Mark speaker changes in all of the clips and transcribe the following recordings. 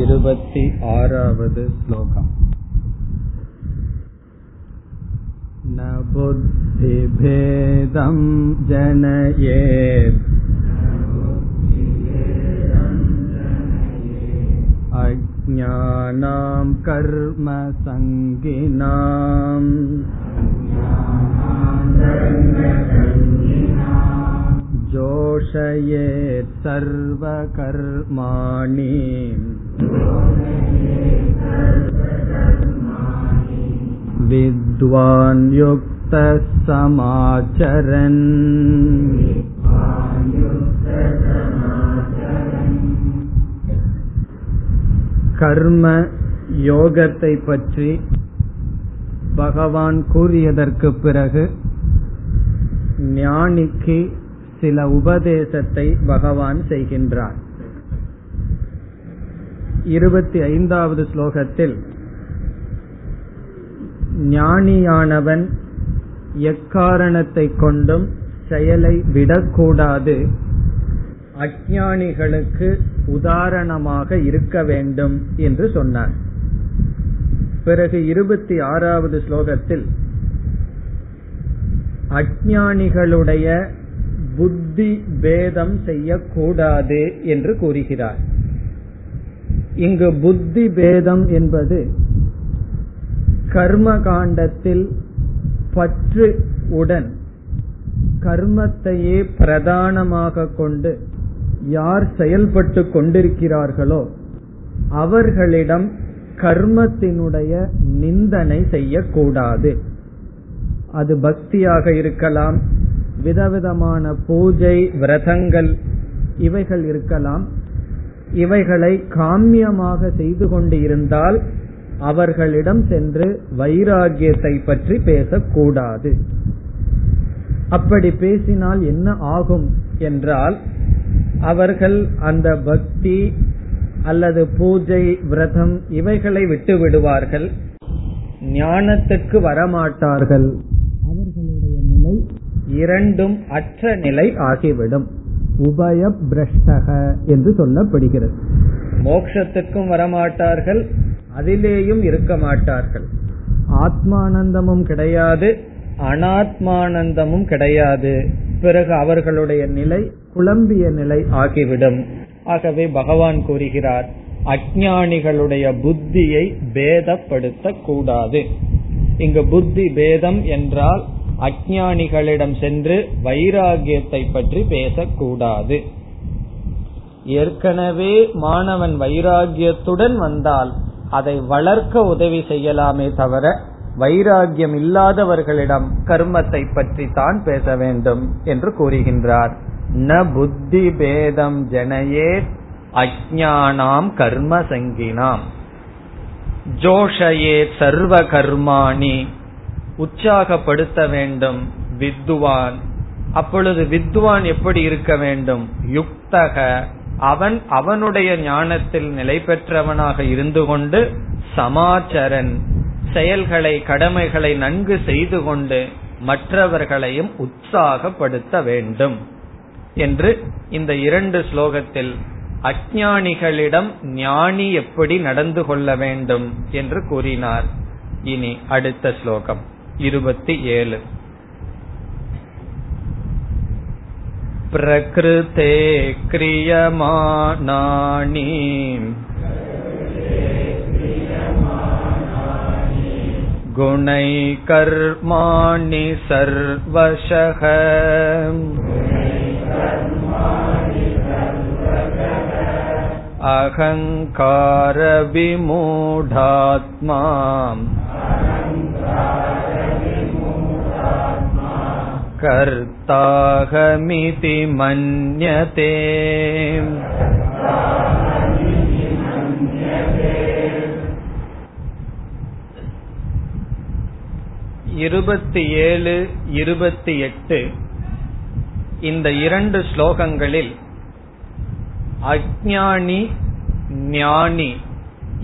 Speaker 1: इरुपति आरावद् श्लोकम् न बुद्धिभेदं जनये अज्ञानां कर्मसङ्गिनाम् जोषयेत् सर्वकर्माणि विद्वान् युक्तः समाचरन् கர்ம யோகத்தை பற்றி பகவான் கூறியதற்கு பிறகு ஞானிக்கு சில உபதேசத்தை பகவான் செய்கின்றார் இருபத்தி ஐந்தாவது ஸ்லோகத்தில் ஞானியானவன் எக்காரணத்தை கொண்டும் செயலை விடக்கூடாது. அஜானிகளுக்கு உதாரணமாக இருக்க வேண்டும் என்று சொன்னார். பிறகு இருபத்தி ஆறாவது ஸ்லோகத்தில் அஜானிகளுடைய புத்தி பேதம் செய்யக்கூடாது என்று கூறுகிறார். இங்கு புத்தி பேதம் என்பது கர்ம காண்டத்தில் பற்று உடன் கர்மத்தையே பிரதானமாக கொண்டு யார் செயல்பட்டு கொண்டிருக்கிறார்களோ அவர்களிடம் கர்மத்தினுடைய நிந்தனை செய்யக்கூடாது. அது பக்தியாக இருக்கலாம் விதவிதமான பூஜை விரதங்கள் இவைகள் இருக்கலாம். இவைகளை காமியமாக செய்து கொண்டு இருந்தால் அவர்களிடம் சென்று வைராகியத்தை பற்றி பேசக்கூடாது. அப்படி பேசினால் என்ன ஆகும் என்றால் அவர்கள் அந்த பக்தி அல்லது பூஜை விரதம் இவைகளை விட்டு விடுவார்கள். ஞானத்துக்கு வரமாட்டார்கள். அவர்களுடைய நிலை இரண்டும் அற்ற நிலை ஆகிவிடும். உபய பிரஷ்டக என்று சொல்லப்படுகிறது. மோக்ஷத்துக்கும் வரமாட்டார்கள் அதிலேயும் இருக்க மாட்டார்கள் ஆத்மானந்தமும் கிடையாது அனாத்மானந்தமும் கிடையாது. பிறகு அவர்களுடைய நிலை குழம்பிய நிலை ஆகிவிடும். ஆகவே பகவான் கூறுகிறார் அஜானிகளுடைய புத்தியை பேதப்படுத்த கூடாது இங்கு புத்தி பேதம் என்றால் அஜானிகளிடம் சென்று வைராகியத்தை பற்றி பேசக்கூடாது. ஏற்கனவே மாணவன் வைராகியத்துடன் வந்தால் அதை வளர்க்க உதவி செய்யலாமே தவிர வைராகியம் இல்லாதவர்களிடம் கர்மத்தை பற்றி தான் பேச வேண்டும் என்று கூறுகின்றார். ந புத்தி பேதம் ஜனயே அஜானாம் கர்ம சங்கினாம். ஜோஷயே சர்வ கர்மாணி உற்சாகப்படுத்த வேண்டும் வித்வான் அப்பொழுது வித்வான் எப்படி இருக்க வேண்டும்? யுக்தக. அவன் அவனுடைய ஞானத்தில் நிலை பெற்றவனாக இருந்து கொண்டு சமாச்சரன். செயல்களை கடமைகளை நன்கு செய்து கொண்டு மற்றவர்களையும் உற்சாகப்படுத்த வேண்டும். என்று இந்த இரண்டு ஸ்லோகத்தில் அஜானிகளிடம் ஞானி எப்படி நடந்து கொள்ள வேண்டும் என்று கூறினார். இனி அடுத்த ஸ்லோகம். 27 प्रकृते क्रियमाणानि गुणैः कर्माणि सर्वशः अहङ्कारविमूढात्मा कर्ताहमिति मन्यते இருபத்தி ஏழு இருபத்தி எட்டு இந்த இரண்டு ஸ்லோகங்களில் அஜானி ஞானி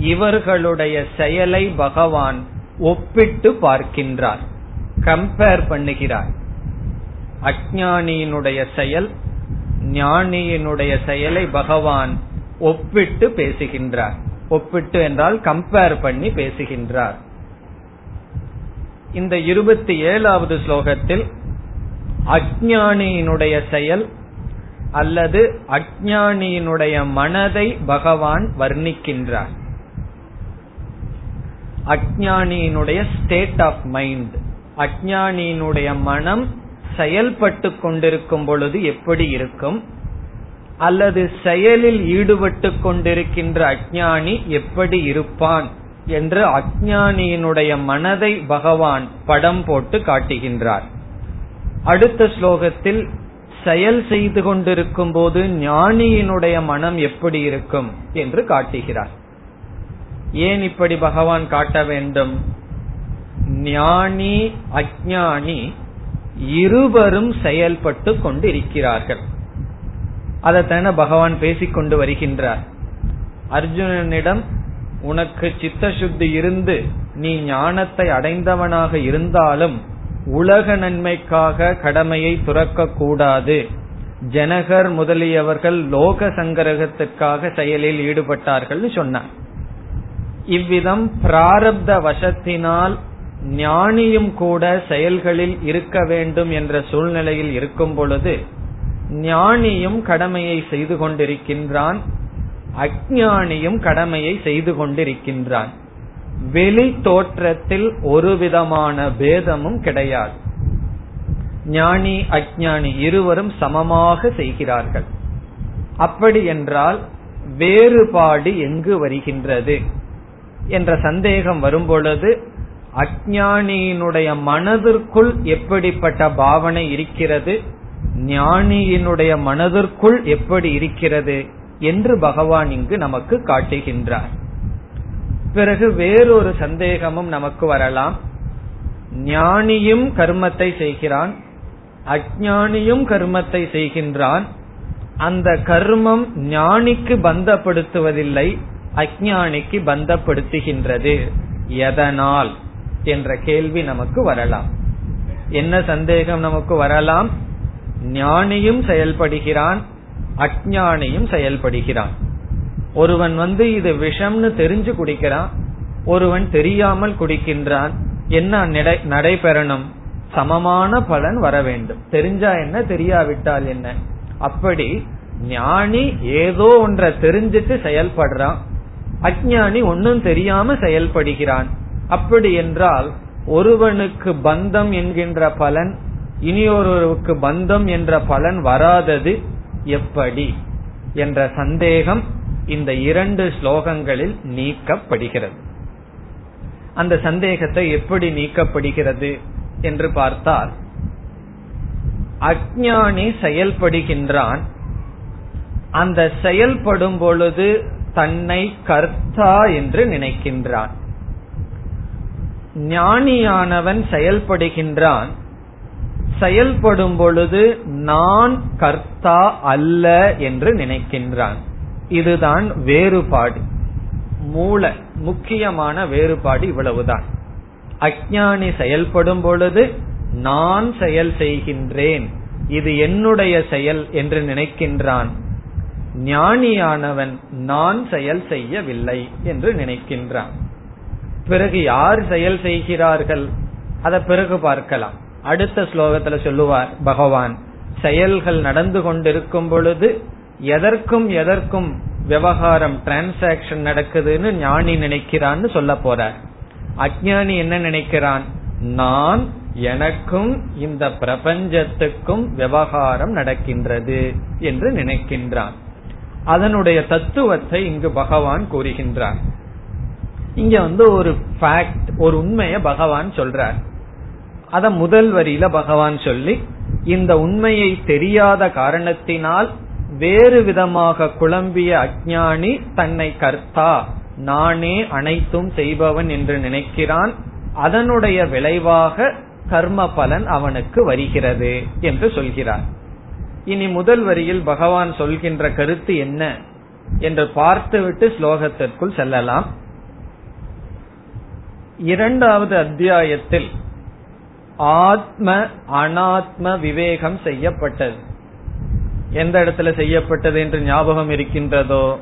Speaker 1: இவர்களுடைய செயலை பகவான் ஒப்பிட்டு பார்க்கின்றார் கம்பேர் பண்ணுகிறார் அஜானியினுடைய செயல் ஞானியினுடைய செயலை பகவான் ஒப்பிட்டு பேசுகின்றார். ஒப்பிட்டு என்றால் கம்பேர் பண்ணி பேசுகின்றார். இந்த இருபத்தி ஏழாவது ஸ்லோகத்தில் அஜானியினுடைய செயல் அல்லது அஜானியினுடைய மனதை பகவான் வர்ணிக்கின்றார். அஜானியினுடைய ஸ்டேட் ஆஃப் மைண்ட் அஜானியினுடைய மனம் செயல்பட்டு கொண்டிருக்கும் பொழுது எப்படி இருக்கும்? அல்லது செயலில் ஈடுபட்டு கொண்டிருக்கின்ற அஜானி எப்படி இருப்பான் என்று அஜானியினுடைய மனதை பகவான் படம் போட்டு காட்டுகின்றார். அடுத்த ஸ்லோகத்தில் செயல் செய்து கொண்டிருக்கும் போது ஞானியினுடைய மனம் எப்படி இருக்கும் என்று காட்டுகிறார். ஏன் இப்படி பகவான் காட்ட வேண்டும்? ஞானி அஜானி இருவரும் செயல்பட்டு கொண்டிருக்கிறார்கள். அதைத்தான பகவான் பேசிக்கொண்டு வருகின்றார். அர்ஜுனனிடம் உனக்கு சித்த சுத்தி இருந்து நீ ஞானத்தை அடைந்தவனாக இருந்தாலும் உலக நன்மைக்காக கடமையை துறக்க கூடாது. ஜனகர் முதலியவர்கள் லோக சங்கரகத்திற்காக செயலில் ஈடுபட்டார்கள் சொன்னார். இவ்விதம் பிராரப்த வசத்தினால் ஞானியும் கூட செயல்களில் இருக்க வேண்டும் என்ற சூழ்நிலையில் இருக்கும் பொழுது ஞானியும் கடமையை செய்து கொண்டிருக்கின்றான் அஜானியும் கடமையை செய்து கொண்டிருக்கின்றான். வெளி தோற்றத்தில் ஒரு விதமான பேதமும் கிடையாது. ஞானி அஜானி இருவரும் சமமாக செய்கிறார்கள். அப்படி என்றால் வேறுபாடு எங்கு வருகின்றது? என்ற சந்தேகம் வரும்பொழுது அஜானியினுடைய மனதிற்குள் எப்படிப்பட்ட பாவனை இருக்கிறது? ஞானியினுடைய மனதிற்குள் எப்படி இருக்கிறது? என்று பகவான் இங்கு நமக்கு காட்டுகின்றார். பிறகு வேறொரு சந்தேகமும் நமக்கு வரலாம். ஞானியும் கர்மத்தை செய்கிறான். அஜானியும் கர்மத்தை செய்கின்றான். அந்த கர்மம் ஞானிக்கு பந்தப்படுத்துவதில்லை அஜானிக்கு பந்தப்படுத்துகின்றது. எதனால்? என்ற கேள்வி நமக்கு வரலாம். என்ன சந்தேகம் நமக்கு வரலாம்? ஞானியும் செயல்படுகிறான் அஜானியும் செயல்படுகிறான். ஒருவன் வந்து இது விஷம்னு தெரிஞ்சு குடிக்கிறான் ஒருவன் தெரியாமல் குடிக்கின்றான். என்ன நடைபெறணும்? சமமான பலன் வர வேண்டும். தெரிஞ்சா என்ன தெரியாவிட்டால் என்ன? அப்படி ஞானி ஏதோ ஒன்றை தெரிஞ்சிட்டு செயல்படுறான். அஜானி ஒன்னும் தெரியாம செயல்படுகிறான். அப்படி என்றால் ஒருவனுக்கு பந்தம் என்கின்ற பலன் இனியொருவருக்கு பந்தம் என்ற பலன் வராதது எப்படி? என்ற சந்தேகம் இந்த இரண்டு ஸ்லோகங்களில் நீக்கப்படுகிறது. அந்த சந்தேகத்தை எப்படி நீக்கப்படுகிறது என்று பார்த்தால் அஜானி செயல்படுகின்றான். அந்த செயல்படும் பொழுது தன்னை கர்த்தா என்று நினைக்கின்றான். ஞானியானவன் செயல்படுகின்றான். செயல்படும் பொழுது நான் கர்த்தா அல்ல என்று நினைக்கின்றான். இதுதான் வேறுபாடு. மூல முக்கியமான வேறுபாடு இவ்வளவுதான். அஜானி செயல்படும் பொழுது நான் செயல் செய்கின்றேன். இது என்னுடைய செயல் என்று நினைக்கின்றான். ஞானியானவன் நான் செயல் செய்யவில்லை என்று நினைக்கின்றான். பிறகு யார் செயல் செய்கிறார்கள்? அதை பிறகு பார்க்கலாம். அடுத்த ஸ்லோகத்துல சொல்லுவார் பகவான் செயல்கள் நடந்து கொண்டிருக்கும் பொழுது எதற்கும் எதற்கும் விவகாரம் டிரான்சாக்சன் நடக்குதுன்னு ஞானி நினைக்கிறான்னு சொல்ல போறார். அஜானி என்ன நினைக்கிறான்? நான் எனக்கும் இந்த பிரபஞ்சத்துக்கும் விவகாரம் நடக்கின்றது என்று நினைக்கின்றான். அதனுடைய தத்துவத்தை இங்கு பகவான் கூறுகின்றார். இங்க வந்து ஒரு ஃபேக்ட் ஒரு உண்மைய பகவான் சொல்றார். அத முதல் வரியில பகவான் சொல்லி இந்த உண்மையை தெரியாத காரணத்தினால் வேறு விதமாக குழம்பிய அஜானி தன்னை கர்த்தா நானே அனைத்தும் செய்பவன் என்று நினைக்கிறான். அதனுடைய விளைவாக கர்ம பலன் அவனுக்கு வருகிறது என்று சொல்கிறார். இனி முதல் வரியில் பகவான் சொல்கின்ற கருத்து என்ன என்று பார்த்துவிட்டு ஸ்லோகத்திற்குள் செல்லலாம். இரண்டாவது அத்தியாயத்தில் ஆத்ம அனாத்ம விவேகம் செய்யப்பட்டது. எந்த இடத்துல செய்யப்பட்டது என்று ஞாபகம் இருக்கின்றதோ?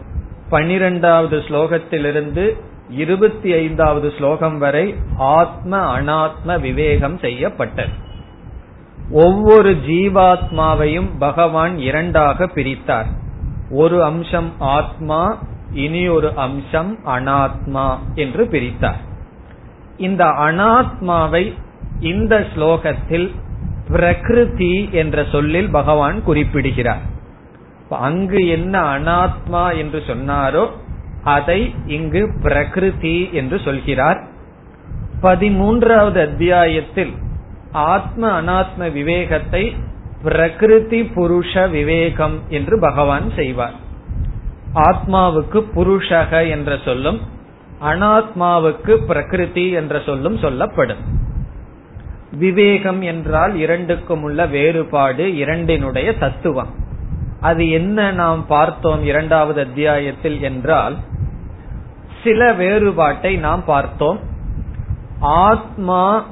Speaker 1: பனிரெண்டாவது ஸ்லோகத்திலிருந்து இருபத்தி ஐந்தாவது ஸ்லோகம் வரை ஆத்ம அனாத்ம விவேகம் செய்யப்பட்டது. ஒவ்வொரு ஜீவாத்மாவையும் பகவான் இரண்டாக பிரித்தார். ஒரு அம்சம் ஆத்மா இனி ஒரு அம்சம் அனாத்மா என்று பிரித்தார். இந்த அனாத்மாவை இந்த ஸ்லோகத்தில் பிரகிருதி என்ற சொல்லில் பகவான் குறிப்பிடுகிறார். அங்கு என்ன அனாத்மா என்று சொன்னாரோ அதை இங்கு பிரகிருதி என்று சொல்கிறார். பதிமூன்றாவது அத்தியாயத்தில் ஆத்ம அனாத்ம விவேகத்தை பிரகிருதி புருஷ விவேகம் என்று பகவான் செய்வார். ஆத்மாவுக்கு புருஷக என்ற சொல்லும் அனாத்மாவுக்கு பிரகிருதி என்ற சொல்லும் சொல்லப்படும். விவேகம் என்றால் இரண்டுக்கும் உள்ள வேறுபாடு இரண்டினுடைய தத்துவம். அது என்ன நாம் பார்த்தோம் இரண்டாவது அத்தியாயத்தில் என்றால் சில வேறுபாட்டை நாம் பார்த்தோம். ஆத்மா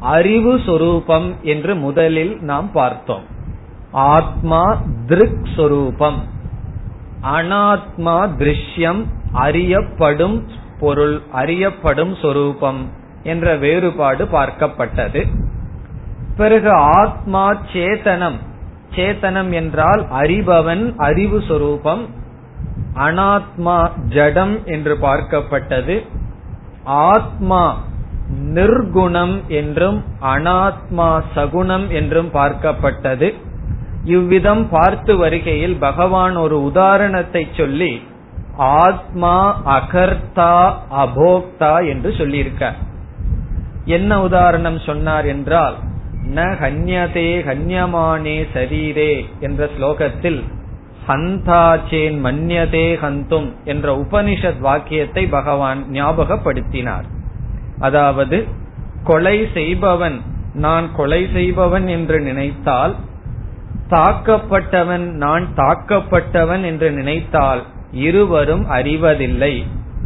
Speaker 1: அறிவு சொரூபம் என்று முதலில் நாம் பார்த்தோம். ஆத்மா திருக் சொரூபம். அனாத்மா திருஷ்யம் அறியப்படும் பொருள் அறியப்படும் சொரூபம் என்ற வேறுபாடு பார்க்கப்பட்டது. பிறகு ஆத்மா சேதனம் சேத்தனம் என்றால் அறிபவன் அறிவு சொரூபம். அனாத்மா ஜடம் என்று பார்க்கப்பட்டது. ஆத்மா நிர்குணம் என்றும் அனாத்மா சகுணம் என்றும் பார்க்கப்பட்டது. இவ்விதம் பார்த்து வருகையில் பகவான் ஒரு உதாரணத்தை சொல்லி ஆத்மா அகர்த்தா அபோக்தா என்று சொல்லியிருக்க. என்ன உதாரணம் சொன்னார் என்றால் ந ஹன்யதே ஹன்யமானே சரீரே என்ற ஸ்லோகத்தில் ஹந்தாச்சேன் மன்யதே ஹந்தும் என்ற உபனிஷத் வாக்கியத்தை பகவான் ஞாபகப்படுத்தினார். அதாவது கொலை செய்பவன் நான் கொலை செய்பவன் என்று நினைத்தால் தாக்கப்பட்டவன் நான் தாக்கப்பட்டவன் என்று நினைத்தால் இருவரும் அறிவதில்லை.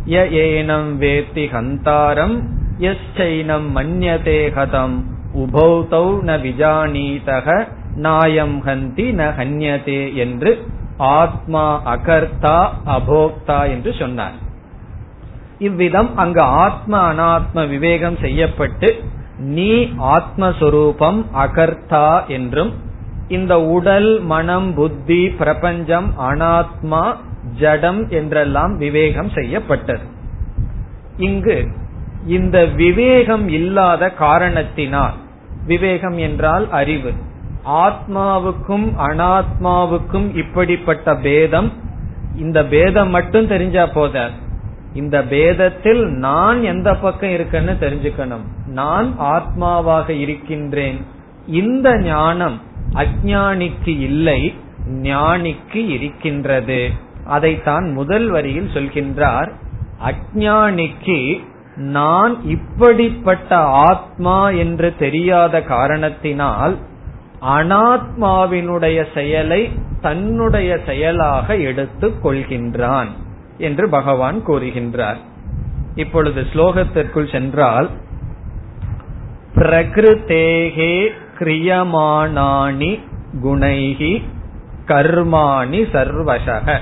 Speaker 1: ய ஏனம் வேத்தி ஹந்தாரம் எஸ் சைனம் மன்யதே ஹதம். உபௌதௌ ந விஜானீதக நாயம் ஹந்தி ந ஹன்யதே என்று ஆத்மா அகர்த்தா அபோக்தா என்று சொன்னார். இவ்விதம் அங்கு ஆத்ம அனாத்ம விவேகம் செய்யப்பட்டு நீ ஆத்மஸ்வரூபம் அகர்த்தா என்றும் இந்த உடல் மனம் புத்தி பிரபஞ்சம் அனாத்மா ஜடம் என்றெல்லாம் விவேகம் செய்யப்பட்டது. இங்கு இந்த விவேகம் இல்லாத காரணத்தினால் விவேகம் என்றால் அறிவு. ஆத்மாவுக்கும் அனாத்மாவுக்கும் இப்படிப்பட்ட பேதம் இந்த பேதம் மட்டும் தெரிஞ்சா போத இந்த பேதத்தில் நான் எந்த பக்கம் இருக்கேன்னு தெரிஞ்சுக்கணும். நான் ஆத்மாவாக இருக்கின்றேன். இந்த ஞானம் அஜானிக்கு இல்லை ஞானிக்கு இருக்கின்றது. அதைத்தான் முதல் வரியில் சொல்கின்றார் அஜானிக்கு நான் இப்படிப்பட்ட ஆத்மா என்று தெரியாத காரணத்தினால் அனாத்மாவினுடைய செயலை தன்னுடைய செயலாக எடுத்துக் கொள்கின்றான் என்று பகவான் கூறுகின்றார். இப்பொழுது ஸ்லோகத்திற்குள் சென்றால் பிரகிருத்தேகே கிரியமானானி குணைகி கர்மாணி சர்வசக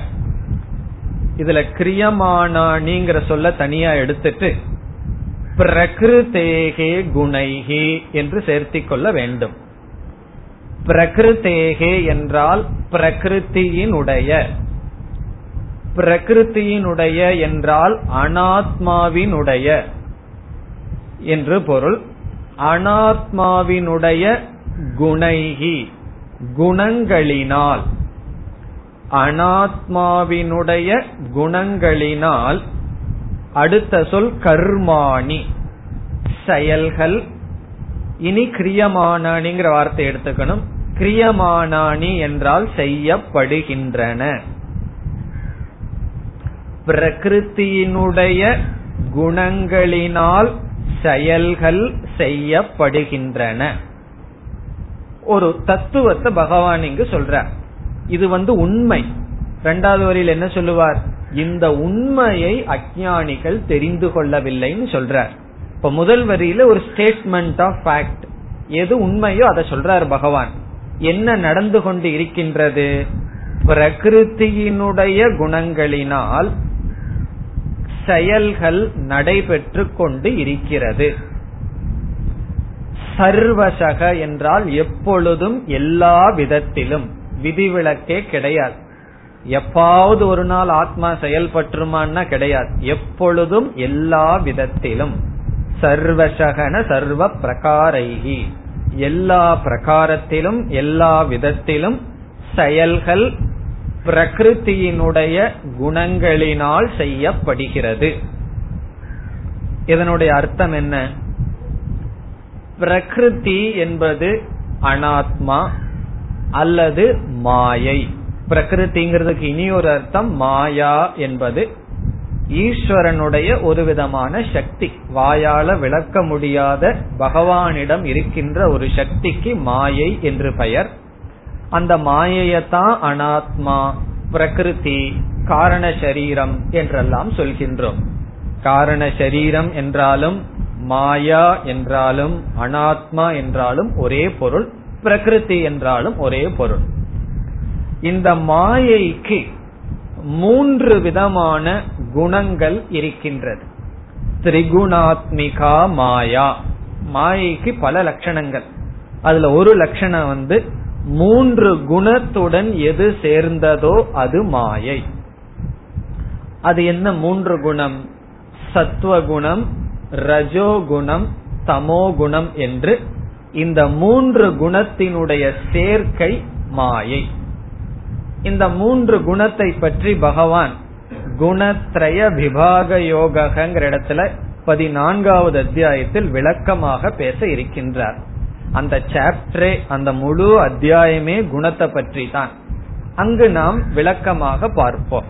Speaker 1: இதுல கிரியமானானிங்கிற சொல்ல தனியா எடுத்துட்டு பிரகிருத்தேகே குணைகி என்று சேர்த்திக் கொள்ள வேண்டும். பிரகிருத்தேகே என்றால் பிரகிருத்தியினுடைய. பிரகிருத்தியினுடைய என்றால் அனாத்மாவினுடைய என்று பொருள். அனாத்மாவினுடைய குணைகி குணங்களினால். அனாத்மாவினுடைய குணங்களினால் அடுத்த சொல் கர்மாணி. செயல்கள். இனி கிரியமானானிங்கிற வார்த்தை எடுத்துக்கணும். கிரியமானானி என்றால் செய்யப்படுகின்றன. பிரகிருத்தியினுடைய குணங்களினால் செயல்கள் செய்யப்படுகின்றன. ஒரு தத்துவத்தை பகவான் இங்கு சொல்ற இது வந்து உண்மை. இரண்டாவது வரியில் என்ன சொல்லுவார்? இந்த உண்மையை அஜானிகள் தெரிந்து கொள்ளவில்லைன்னு சொல்றார். இப்ப முதல் வரியில ஒரு ஸ்டேட்மெண்ட் ஆஃப் ஃபேக்ட் எது உண்மையோ அதை சொல்றார் பகவான். என்ன நடந்து கொண்டு இருக்கின்றது? பிரகிருத்தியினுடைய குணங்களினால் செயல்கள் நடைபெற்று கொண்டு இருக்கிறது. சர்வசக என்றால் எப்பொழுதும் எல்லா விதத்திலும். விதிவிலக்கே கிடையாது. எப்பாவது ஒரு நாள் ஆத்மா செயல்பட்டுருமான்னா கிடையாது. எப்பொழுதும் எல்லா விதத்திலும். சர்வசகன சர்வ பிரகாரைகி எல்லா பிரகாரத்திலும் எல்லா விதத்திலும் செயல்கள் பிரகிருத்தியினுடைய குணங்களினால் செய்யப்படுகிறது. இதனுடைய அர்த்தம் என்ன? பிரகிருதி என்பது அனாத்மா அல்லது மாயை. பிரகிருதிங்கிறதுக்கு இனி ஒரு அர்த்தம் மாயா என்பது ஈஸ்வரனுடைய ஒரு விதமான சக்தி. வாயால விளக்க முடியாத பகவானிடம் இருக்கின்ற ஒரு சக்திக்கு மாயை என்று பெயர். அந்த மாயையத்தான் அனாத்மா பிரகிருதி காரண சரீரம் என்றெல்லாம் சொல்கின்றோம். காரண சரீரம் என்றாலும் மாயா என்றாலும் அனாத்மா என்றாலும் ஒரே பொருள். பிரகிருதி என்றாலும் ஒரே பொருள். இந்த மாயைக்கு மூன்று விதமான குணங்கள் இருக்கின்றது. திரிகுணாத்மிகா மாயா. மாயைக்கு பல லட்சணங்கள். அதுல ஒரு லட்சணம் வந்து மூன்று குணத்துடன் எது சேர்ந்ததோ அது மாயை. அது என்ன மூன்று குணம்? சத்துவகுணம் ரஜோகுணம் தமோகுணம் என்று இந்த மூன்று குணத்தினுடைய சேர்க்கை மாயை. இந்த மூன்று குணத்தை பற்றி பகவான் குணத்ரய விபாக யோகங்கிற இடத்துல பதினான்காவது அத்தியாயத்தில் விளக்கமாக பேச இருக்கின்றார். அந்த சாப்டரே அந்த முழு அத்தியாயமே குணத்தை பற்றி தான். அங்கு நாம் விளக்கமாக பார்ப்போம்.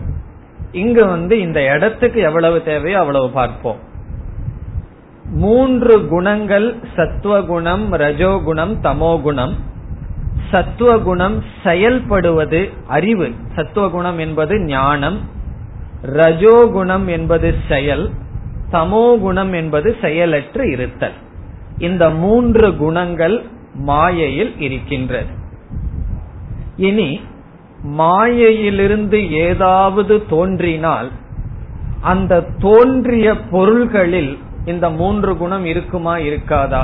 Speaker 1: இங்கு வந்து இந்த இடத்துக்கு எவ்வளவு தேவையோ அவ்வளவு பார்ப்போம். மூன்று குணங்கள் சத்துவகுணம் ரஜோகுணம் தமோகுணம். சத்துவகுணம் செயல்படுவது அறிவு. சத்துவகுணம் என்பது ஞானம். ரஜோகுணம் என்பது செயல். தமோகுணம் என்பது செயலற்று இருத்தல். இந்த மூன்று குணங்கள் மாயையில் இருக்கின்றது. இனி மாயையிலிருந்து ஏதாவது தோன்றினால் அந்த தோன்றிய பொருள்களில் இந்த மூன்று குணம் இருக்குமா இருக்காதா?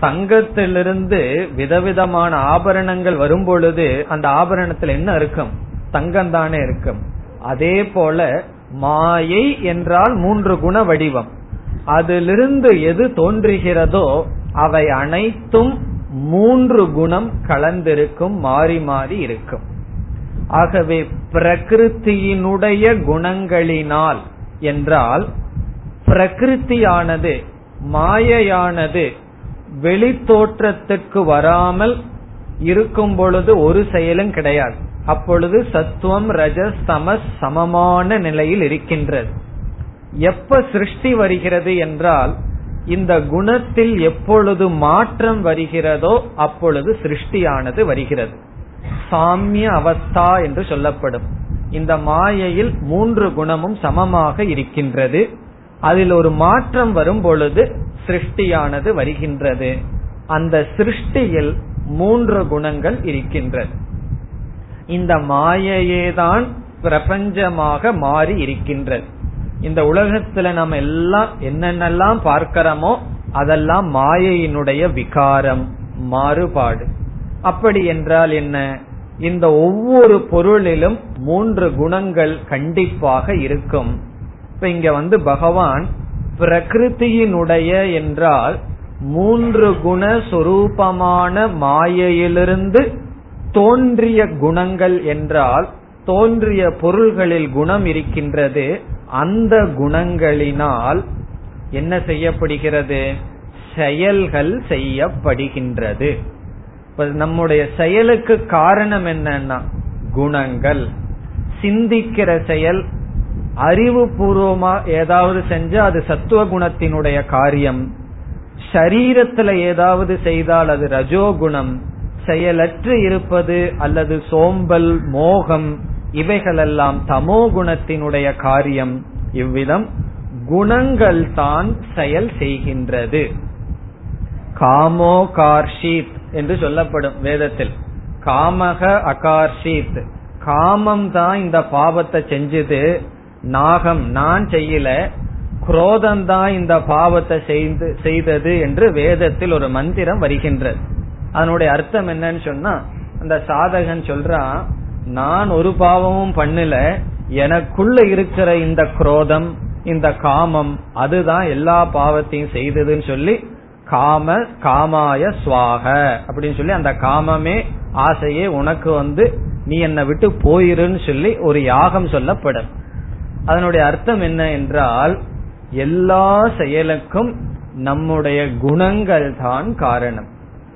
Speaker 1: தங்கத்திலிருந்து விதவிதமான ஆபரணங்கள் வரும் பொழுது அந்த ஆபரணத்தில் என்ன இருக்கும்? தங்கம் தானே இருக்கும். அதே போல மாயை என்றால் மூன்று குண வடிவம். அதிலிருந்து எது தோன்றுகிறதோ அவை அனைத்தும் மூன்று குணம் கலந்திருக்கும் மாறி மாறி இருக்கும். ஆகவே பிரகிருத்தியினுடைய குணங்களினால் என்றால் பிரகிருத்தியானது மாயையானது வெளி தோற்றத்துக்கு வராமல் இருக்கும் பொழுது ஒரு செயலும் கிடையாது. அப்பொழுது சத்துவம் ரஜஸ் தமஸ் சமமான நிலையில் இருக்கின்றது. எப்ப சிருஷ்டி வருகிறது என்றால் இந்த குணத்தில் எப்பொழுது மாற்றம் வருகிறதோ அப்பொழுது சிருஷ்டியானது வருகிறது. சாமிய அவஸ்தா என்று சொல்லப்படும். இந்த மாயையில் மூன்று குணமும் சமமாக இருக்கின்றது. அதில் ஒரு மாற்றம் வரும் பொழுது சிருஷ்டியானது வருகின்றது. அந்த சிருஷ்டியில் மூன்று குணங்கள் இருக்கின்றது. இந்த மாயையேதான் பிரபஞ்சமாக மாறி இருக்கின்றது. இந்த உலகத்துல நம்ம எல்லாம் என்னென்னலாம் பார்க்கிறோமோ அதெல்லாம் மாயையினுடைய விகாரம் மாறுபாடு. அப்படி என்றால் என்ன? இந்த ஒவ்வொரு பொருளிலும் மூன்று குணங்கள் கண்டிப்பாக இருக்கும். இப்ப இங்க வந்து பகவான் பிரகிருத்தியினுடைய என்றால் மூன்று குண சொரூபமான மாயையிலிருந்து தோன்றிய குணங்கள் என்றால் தோன்றிய பொருள்களில் குணம் இருக்கின்றது. அந்த குணங்களினால் என்ன செய்யப்படுகிறது? செயல்கள் செய்யப்படுகின்றது. நம்முடைய செயலுக்கு காரணம் என்னன்னா குணங்கள். சிந்திக்கிற செயல் அறிவுபூர்வமா ஏதாவது செஞ்சா அது சத்துவ குணத்தினுடைய காரியம். சரீரத்துல ஏதாவது செய்தால் அது ரஜோகுணம். செயலற்று இருப்பது அல்லது சோம்பல் மோகம் இவைகளெல்லாம் தமோ குணத்தினுடைய காரியம். இவ்விதம் குணங்கள் தான் செயல் செய்கின்றது. காமோ கார்ஷீத் என்று சொல்லப்படும் வேதத்தில். காமக அகார்ஷீத். காமம் தான் இந்த பாவத்தை செஞ்சது. நாகம் நான் செய்யல குரோதந்தான் இந்த பாவத்தை செய்து செய்தது என்று வேதத்தில் ஒரு மந்திரம் வருகின்றது. அதனுடைய அர்த்தம் என்னன்னு சொன்னா அந்த சாதகன் சொல்றான் நான் ஒரு பாவமும் பண்ணல எனக்குள்ள இருக்கிற இந்த குரோதம் இந்த காமம் அதுதான் எல்லா பாவத்தையும் செய்ததுன்னு சொல்லி காம காமாய சுவாக அப்படின்னு சொல்லி அந்த காமமே ஆசையே உனக்கு வந்து நீ என்னை விட்டு போயிருன்னு சொல்லி ஒரு யாகம் சொல்லப்படும். அதனுடைய அர்த்தம் என்ன என்றால் எல்லா செயலுக்கும் நம்முடைய குணங்கள் தான் காரணம்.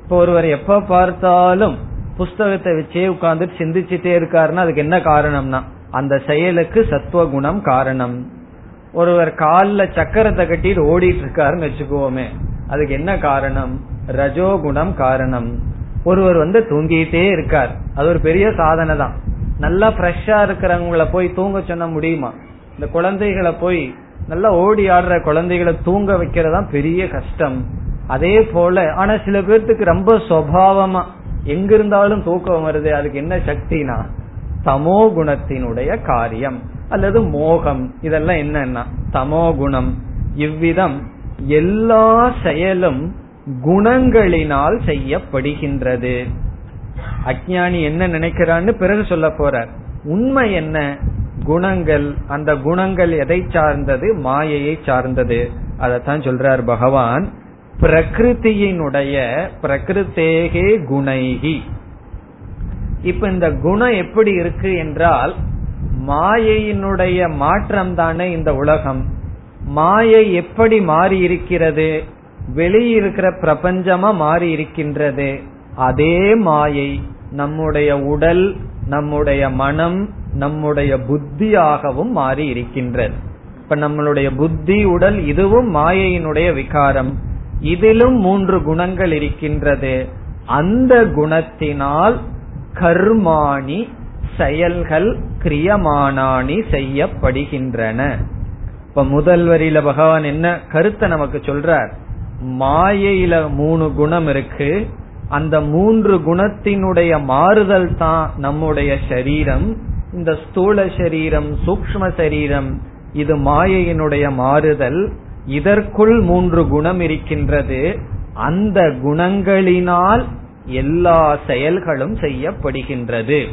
Speaker 1: இப்போ ஒருவர் எப்ப பார்த்தாலும் புஸ்தகத்தை வச்சே உட்கார்ந்து சிந்திச்சுட்டே இருக்காருன்னா அதுக்கு என்ன காரணம்னா அந்த செயலுக்கு சத்துவ குணம் காரணம். ஒருவர் காலில் சக்கரத்தை கட்டிட்டு ஓடிட்டு இருக்காருன்னு வச்சுக்கோமே அதுக்கு என்ன காரணம்? ரஜோகுணம் காரணம். ஒருவர் வந்து தூங்கிட்டே இருக்கார். அது ஒரு பெரிய சாதனை தான் நல்லா ஃப்ரெஷ்ஷா இருக்கிறவங்கள போய் தூங்க சொன்ன முடியுமா? இந்த குழந்தைகளை போய் நல்லா ஓடி ஆடுற குழந்தைகளை தூங்க வைக்கிறதா பெரிய கஷ்டம். அதே போல ஆனா சில பேர்த்துக்கு ரொம்ப சுவாவமா எங்க இருந்தாலும் தூக்கம் வருது அதுக்கு என்ன சக்தினா? தமோ குணத்தினுடைய காரியம். அல்லது மோகம் இதெல்லாம் என்னன்னா? தமோ குணம். இவ்விதம் எல்லா செயலும் குணங்களினால் செய்யப்படுகின்றது. அஜானி என்ன நினைக்கிறான்னு பிறகு சொல்ல போறார். உண்மை என்ன? குணங்கள் அந்த குணங்கள் எதை சார்ந்தது? மாயையை சார்ந்தது. அதைத்தான் சொல்றார் பகவான். பிரகிருத்தியினுடைய பிரகிருத்தேகே குணைகி இப்ப இந்த குணம் எப்படி இருக்கு என்றால் மாயையினுடைய மாற்றம் தானே இந்த உலகம். மாயை எப்படி மாறி இருக்கிறது வெளியிருக்கிற பிரபஞ்சமா மாறி இருக்கின்றது அதே மாயை நம்முடைய உடல் நம்முடைய மனம் நம்முடைய புத்தியாகவும் மாறி இருக்கின்றது. இப்ப நம்மளுடைய புத்தி உடல் இதுவும் மாயையினுடைய விகாரம். இதிலும் மூன்று குணங்கள் இருக்கின்றது. அந்த குணத்தினால் கர்மாணி செயல்கள் கிரியமானானி செய்யப்படுகின்றன. இப்ப முதல் வரியில பகவான் என்ன கருத்தை நமக்கு சொல்றார்? மாயையில மூணு குணம் இருக்கு. அந்த மூன்று குணத்தினுடைய மாறுதல் தான் நம்முடைய சரீரம். இந்த ஸ்தூல சரீரம் சூக்ம சரீரம் இது மாயையினுடைய மாறுதல். இதற்குள் மூன்று குணம் இருக்கின்றது. அந்த குணங்களினால் எல்லா செயல்களும் செய்யப்படுகின்றது.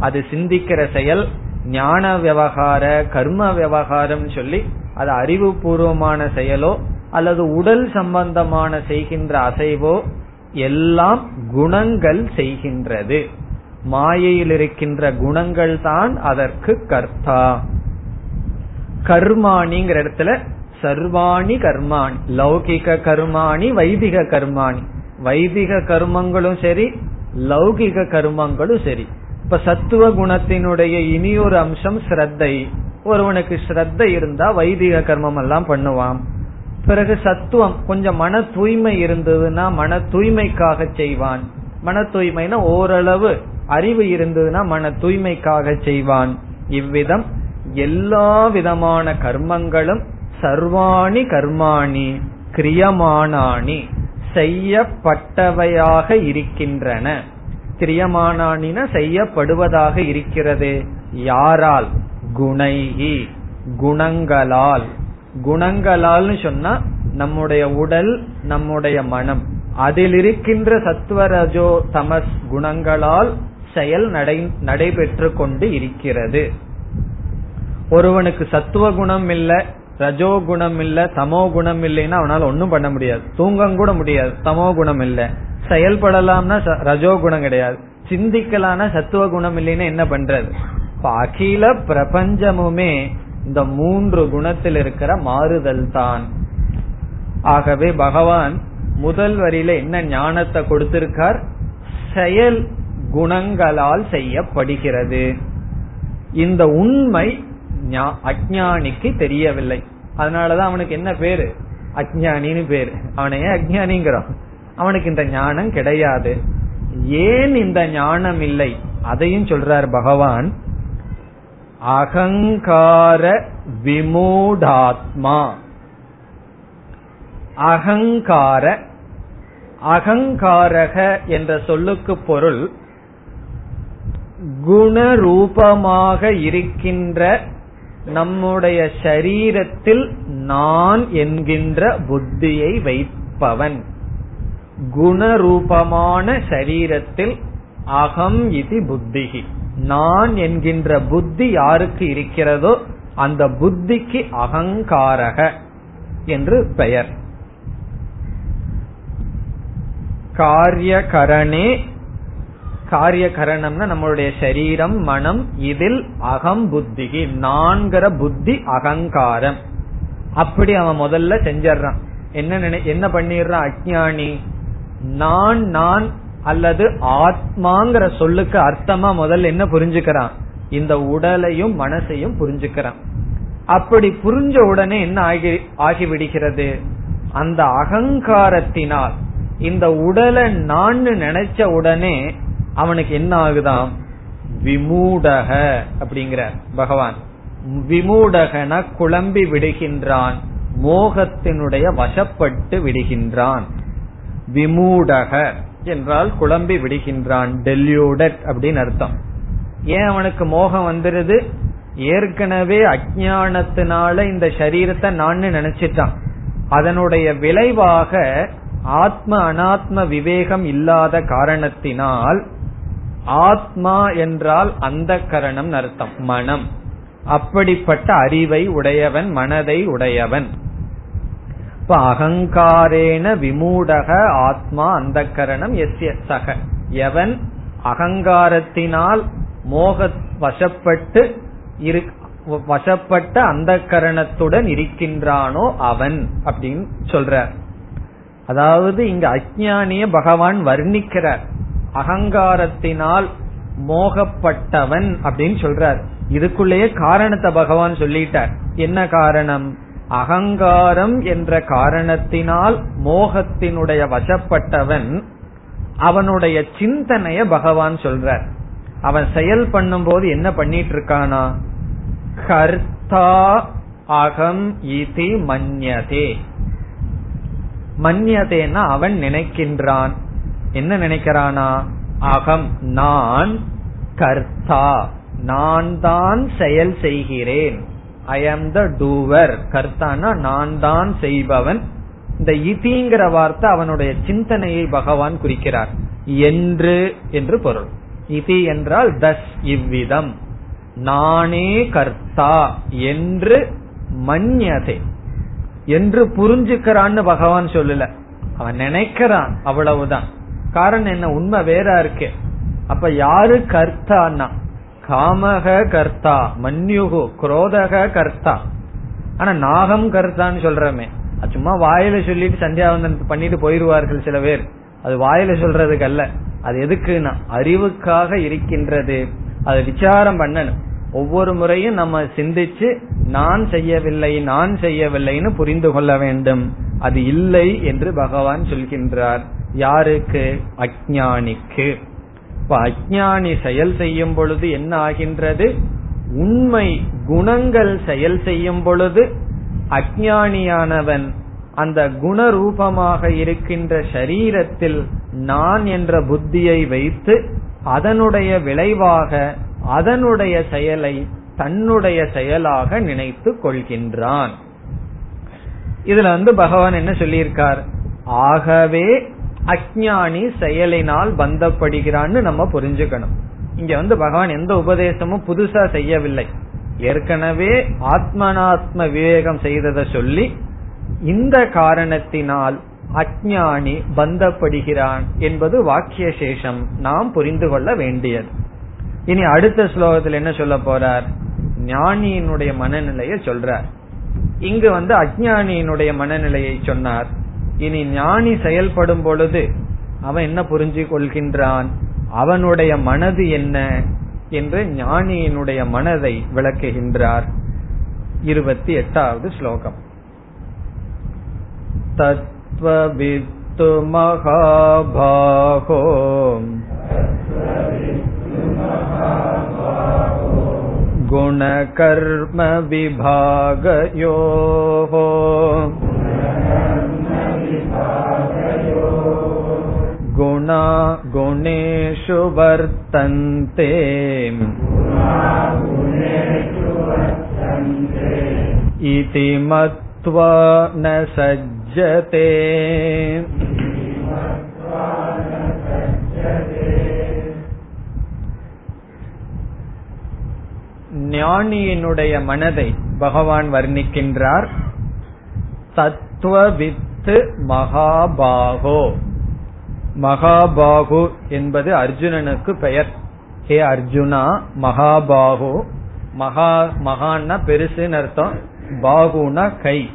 Speaker 1: அது சிந்திக்கிற செயல் ஞான விவகார கர்ம விவகாரம் சொல்லி அது அறிவுபூர்வமான செயலோ அல்லது உடல் சம்பந்தமான செய்கின்ற அசைவோ எல்லாம் குணங்கள் செய்கின்றது. மாயையில் இருக்கின்ற குணங்கள் தான் அதற்கு கர்த்தா. கர்மாணிங்கிற இடத்துல சர்வாணி கர்மாணி லௌகிக கர்மாணி வைதிக கர்மாணி. வைதிக கர்மங்களும் சரி லௌகிக கர்மங்களும் சரி. இப்ப சத்துவ குணத்தினுடைய இனியொரு அம்சம் ஸ்ரத்தை. ஒருவனுக்கு ஸ்ரத்த இருந்தா வைதிக கர்மம் எல்லாம் பண்ணுவான். பிறகு சத்துவம் கொஞ்சம் மன தூய்மை இருந்ததுன்னா மன தூய்மைக்காக செய்வான். மன தூய்மைனா ஓரளவு அறிவு இருந்ததுன்னா மன தூய்மைக்காக செய்வான். இவ்விதம் எல்லா விதமான கர்மங்களும் சர்வாணி கர்மாணி கிரியமானானி செய்யப்பட்டவையாக இருக்கின்றன. கிரியமானானின செய்யப்படுவதாக இருக்கிறது. யாரால்? குணைகி குணங்களால். குணங்களால்னு சொன்னா நம்முடைய உடல் நம்முடைய மனம். அதில் இருக்கின்ற சத்வரஜோ தமஸ் குணங்களால் செயல் நடை நடைபெற்று கொண்டு இருக்கிறது. ஒருவனுக்கு சத்துவ குணம் இல்ல ரஜோ குணம் இல்ல தமோ குணம் இல்லைன்னா அவனால ஒன்னும் பண்ண முடியாது. தூங்கம் கூட முடியாது. தமோ குணம் இல்ல. செயல்படலாம்னா ரஜோ குணம் கிடையாது. சிந்திக்கலான சத்துவ குணம் இல்லைன்னா என்ன பண்றது? அகில பிரபஞ்சமுமே இந்த மூன்று குணத்தில் இருக்கிற மாறுதல் தான். ஆகவே பகவான் முதல் வரியில என்ன ஞானத்தை கொடுத்திருக்கார்? செயல் குணங்களால் செய்யப்படுகிறது. இந்த உண்மை அஜானிக்கு தெரியவில்லை. அதனாலதான் அவனுக்கு என்ன பேரு? அஜானின்னு பேரு. அவனையே ஏன் அஜானிங்கிறான் அவனுக்கு இந்த ஞானம் கிடையாது. ஏன் இந்த ஞானம் இல்லை? அதையும் சொல்றார் பகவான். அகங்கார விமூடாத்மா. அகங்கார அகங்காரக என்ற சொல்லுக்கு பொருள் குணரூபமாக இருக்கின்ற நம்முடைய சரீரத்தில் நான் என்கின்ற புத்தியை வைப்பவன். குணரூபமான சரீரத்தில் அகம் இது புத்திகி நான் என்கின்ற புத்தி யாருக்கு இருக்கிறதோ அந்த புத்திக்கு அகங்காரக என்று பெயர். காரியகரணே காரியகரணம்னா நம்மளுடைய சரீரம் மனம் இதில் அகம் புத்திகி நான்கிற புத்தி அகங்காரம். அப்படி அவன் முதல்ல செஞ்சிடறான். என்ன நினை என்ன பண்ணிடுறான் அஜானி நான் நான் அல்லது ஆத்மாங்கிற சொல்லுக்கு அர்த்தமா முதல்ல என்ன புரிஞ்சுக்கிறான்? இந்த உடலையும் மனசையும் புரிஞ்சுக்கிறான். அப்படி புரிஞ்ச உடனே என்ன ஆகி ஆகிவிடுகிறது? அந்த அகங்காரத்தினால் இந்த உடலை நான் நினைச்ச உடனே அவனுக்கு என்ன ஆகுதாம்? விமூடக அப்படிங்கிற பகவான். விமூடகன குழம்பி விடுகின்றான் மோகத்தினுடைய வசப்பட்டு விடுகின்றான். விமூடக என்றால் குழம்பி விடுகின்றான். டெல்யூடட் அப்படின்னு அர்த்தம். ஏன் அவனுக்கு மோகம் வந்துருது? ஏற்கனவே அஜானத்தினால இந்த சரீரத்தை நான் நினைச்சிட்டான். அதனுடைய விளைவாக ஆத்ம அனாத்ம விவேகம் இல்லாத காரணத்தினால் ஆத்மா என்றால் அந்த கரணம் அர்த்தம் மனம். அப்படிப்பட்ட அறிவை உடையவன் மனதை உடையவன். இப்ப அகங்காரேன விமூடக ஆத்மா அந்த கரணம் எஸ் சக. எவன் அகங்காரத்தினால் மோக வசப்பட்டு வசப்பட்ட அந்த கரணத்துடன் இருக்கின்றானோ அவன் அப்படின்னு சொல்ற. அதாவது இங்க அஜானிய பகவான் வர்ணிக்கிறார் அகங்காரத்தினால் மோகப்பட்டவன் அப்படின்னு சொல்றார். இதுக்குள்ளேயே காரணத்தை பகவான் சொல்லிட்டார். என்ன காரணம்? அகங்காரம் என்ற காரணத்தினால் மோகத்தினுடைய வசப்பட்டவன் அவனுடைய சிந்தனைய பகவான் சொல்றார். அவன் செயல் பண்ணும் போது என்ன பண்ணிட்டு இருக்கானா கர்த்தா அகம் இதி மன்யதே. மன்யதேன்னா அவன் நினைக்கின்றான். என்ன நினைக்கிறானா? அகம் நான் கர்த்தா. நான் தான் செயல் செய்கிறேன். ஐ ஆம் த டூவர் கர்த்தானா நான் தான் செய்பவன். இந்த இதிங்கிற வார்த்தை அவனுடைய சிந்தனையை பகவான் குறிக்கிறார். என்று என்று பொருள். இதி என்றால் தஸ் இவ்விதம். நானே கர்த்தா என்று மன்யதே என்று புரிஞ்சுக்கிறான்னு பகவான் சொல்லல. அவன் நினைக்கிறான் அவ்வளவுதான். காரணம் என்ன? உண்மை வேற இருக்கு. அப்ப யாரு கர்த்தான்னா? காமக கர்த்தா மன்யுகு குரோதக கர்த்தா. ஆனா நாகம் கர்த்தான்னு சொல்றமே. சும்மா வாயில சொல்லிட்டு சந்தியாவந்தன் பண்ணிட்டு போயிருவார்கள் சில பேர். அது வாயில சொல்றதுக்கு அல்ல அது எதுக்குன்னா அறிவுக்காக இருக்கின்றது. அதை விசாரம் பண்ணணும். ஒவ்வொரு முறையும் நம்ம சிந்திச்சு நான் செய்யவில்லை நான் செய்யவில்லைன்னு புரிந்து கொள்ள வேண்டும். அது இல்லை என்று பகவான் சொல்கின்றார். யாருக்கு? அஜானிக்கு இப்ப அஜானி செயல் செய்யும் பொழுது என்ன ஆகின்றது? உண்மை குணங்கள் செயல் செய்யும் பொழுது அஜானியானவன் அந்த குணரூபமாக இருக்கின்ற சரீரத்தில் நான் என்ற புத்தியை வைத்து அதனுடைய விளைவாக அதனுடைய செயலை தன்னுடைய செயலாக நினைத்து கொள்கின்றான். இதுல வந்து பகவான் என்ன சொல்லியிருக்கார்? ஆகவே அஜானி செயலினால் பந்தப்படுகிறான்னு நம்ம புரிஞ்சுக்கணும். இங்க வந்து பகவான் எந்த உபதேசமும் புதுசா செய்யவில்லை. ஏற்கனவே ஆத்மனாத்ம விவேகம் செய்ததை சொல்லி இந்த காரணத்தினால் அஜானி பந்தப்படுகிறான் என்பது வாக்கிய சேஷம் நாம் புரிந்து கொள்ள வேண்டியது. இனி அடுத்த ஸ்லோகத்தில் என்ன சொல்ல போறார்? ஞானியினுடைய மனநிலையை சொல்றார். இங்கு வந்து அஜானியினுடைய மனநிலையை சொன்னார். இனி ஞானி செயல்படும் பொழுது அவன் என்ன புரிஞ்சு கொள்கின்றான் அவனுடைய மனது என்ன என்று ஞானியினுடைய மனதை விளக்குகின்றார் இருபத்தி எட்டாவது ஸ்லோகம் தத்வவித்து மகாபாகோ गुणकर्म विभागयोः गुणा गुणेषु वर्तन्ते इति मत्वा न सज्जते ஞானியினுடைய மனதை பகவான் வர்ணிக்கின்றார் தத்துவவித்து மகாபாகோ. மகாபாகு என்பது அர்ஜுனனுக்கு பெயர். ஹே அர்ஜுனா மகாபாகு. மகா மகான்னா பெருசுன்னு அர்த்தம். பாகுனா கை.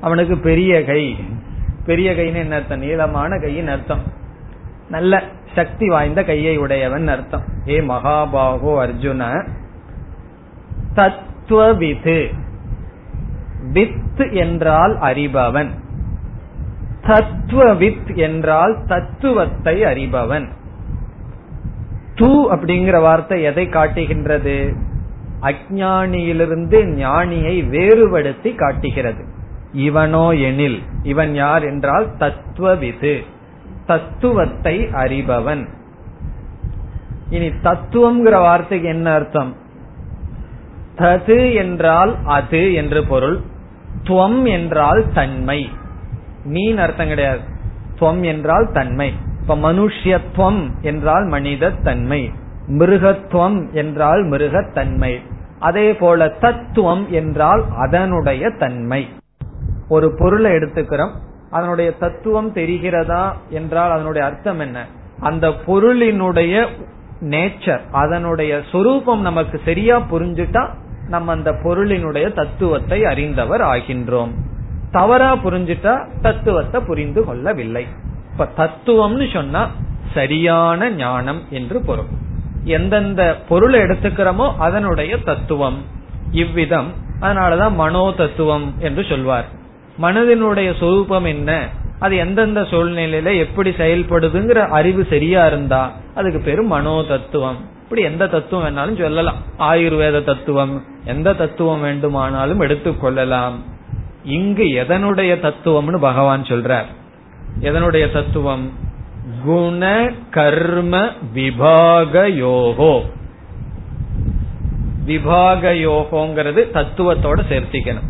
Speaker 1: அவனுக்கு பெரிய கை. பெரிய கைன்னு என்ன அர்த்தம்? நீளமான கையின் அர்த்தம். நல்ல சக்தி வாய்ந்த கையை உடையவன் அர்த்தம். ஏ மகாபாகோ அர்ஜுன. தத்துவ வித்து. வித் என்றால் அறிபவன். தத்துவவித் என்றால் தத்துவத்தை அறிபவன். து அப்படிங்கிற வார்த்தை எதை காட்டுகின்றது? அஜானியிலிருந்து ஞானியை வேறுபடுத்தி காட்டுகிறது. இவனோ எனில் இவன் யார் என்றால் தத்துவவிது. தத்துவத்தை அறிபவன். இனி தத்துவம்ங்கிற வார்த்தைக்கு என்ன அர்த்தம்? தது என்றால் அது என்று பொருள் துவம் என்றால் தன்மை. மீன் அர்த்தம் கிடையாது. துவம் என்றால் தன்மை. இப்ப மனுஷ்யத்துவம் என்றால் மனித தன்மை மிருகத்துவம் என்றால் மிருகத்தன்மை. அதே போல தத்துவம் என்றால் அதனுடைய தன்மை. ஒரு பொருளை எடுத்துக்கிறோம். அதனுடைய தத்துவம் தெரிகிறதா என்றால் அதனுடைய அர்த்தம் என்ன? அந்த பொருளினுடைய நேச்சர் அதனுடைய சொரூபம் நமக்கு சரியா புரிஞ்சுட்டா நம்ம அந்த பொருளினுடைய தத்துவத்தை அறிந்தவர் ஆகின்றோம். தவறா புரிஞ்சுட்டா தத்துவத்தை புரிந்து கொள்ளவில்லை. இப்ப தத்துவம்னு சொன்னா சரியான ஞானம் என்று பொருள். எந்தெந்த பொருளை எடுத்துக்கிறோமோ அதனுடைய தத்துவம். இவ்விதம். அதனாலதான் மனோ தத்துவம் என்று சொல்வார். மனதினுடைய சொரூபம் என்ன? அது எந்தெந்த சூழ்நிலையில எப்படி செயல்படுதுங்கிற அறிவு சரியா இருந்தா அதுக்கு பேரு மனோ தத்துவம். இப்படி எந்த தத்துவம் வேணாலும் சொல்லலாம். ஆயுர்வேத தத்துவம். எந்த தத்துவம் வேண்டுமானாலும் எடுத்துக்கொள்ளலாம் இங்கு எதனுடைய தத்துவம்னு பகவான் சொல்றார். எதனுடைய தத்துவம்? குண கர்ம விபாக யோகோ விபாக யோகோங்கிறது தத்துவத்தோட சேர்த்திக்கணும்.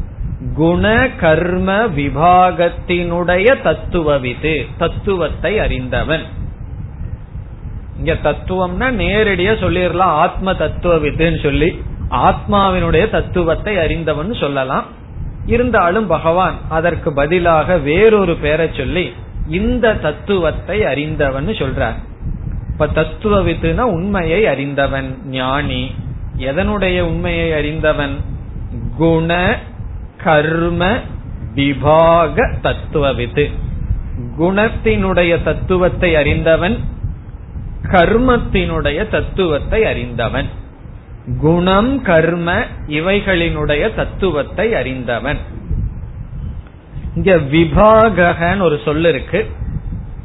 Speaker 1: குண கர்ம விபாகத்தினுடைய தத்துவவிது தத்துவத்தை அறிந்தவன். இங்க தத்துவம்னா நேரடியா சொல்லிடலாம் ஆத்ம தத்துவ வித்துன்னு சொல்லி ஆத்மாவினுடைய தத்துவத்தை அறிந்தவன் சொல்லலாம். இருந்தாலும் பகவான் அதற்கு பதிலாக வேறொரு பேரை சொல்லி இந்த தத்துவத்தை அறிந்தவன் சொல்றார். இப்ப தத்துவ வித்துனா உண்மையை அறிந்தவன் ஞானி. எதனுடைய உண்மையை அறிந்தவன்? குண கர்ம விபாக தத்துவ வித்து குணத்தினுடைய தத்துவத்தை அறிந்தவன் கர்மத்தினுடைய தத்துவத்தை அறிந்தவன். குணம் கர்ம இவைகளினுடைய தத்துவத்தை அறிந்தவன். இங்க விபாகன்னு ஒரு சொல் இருக்கு.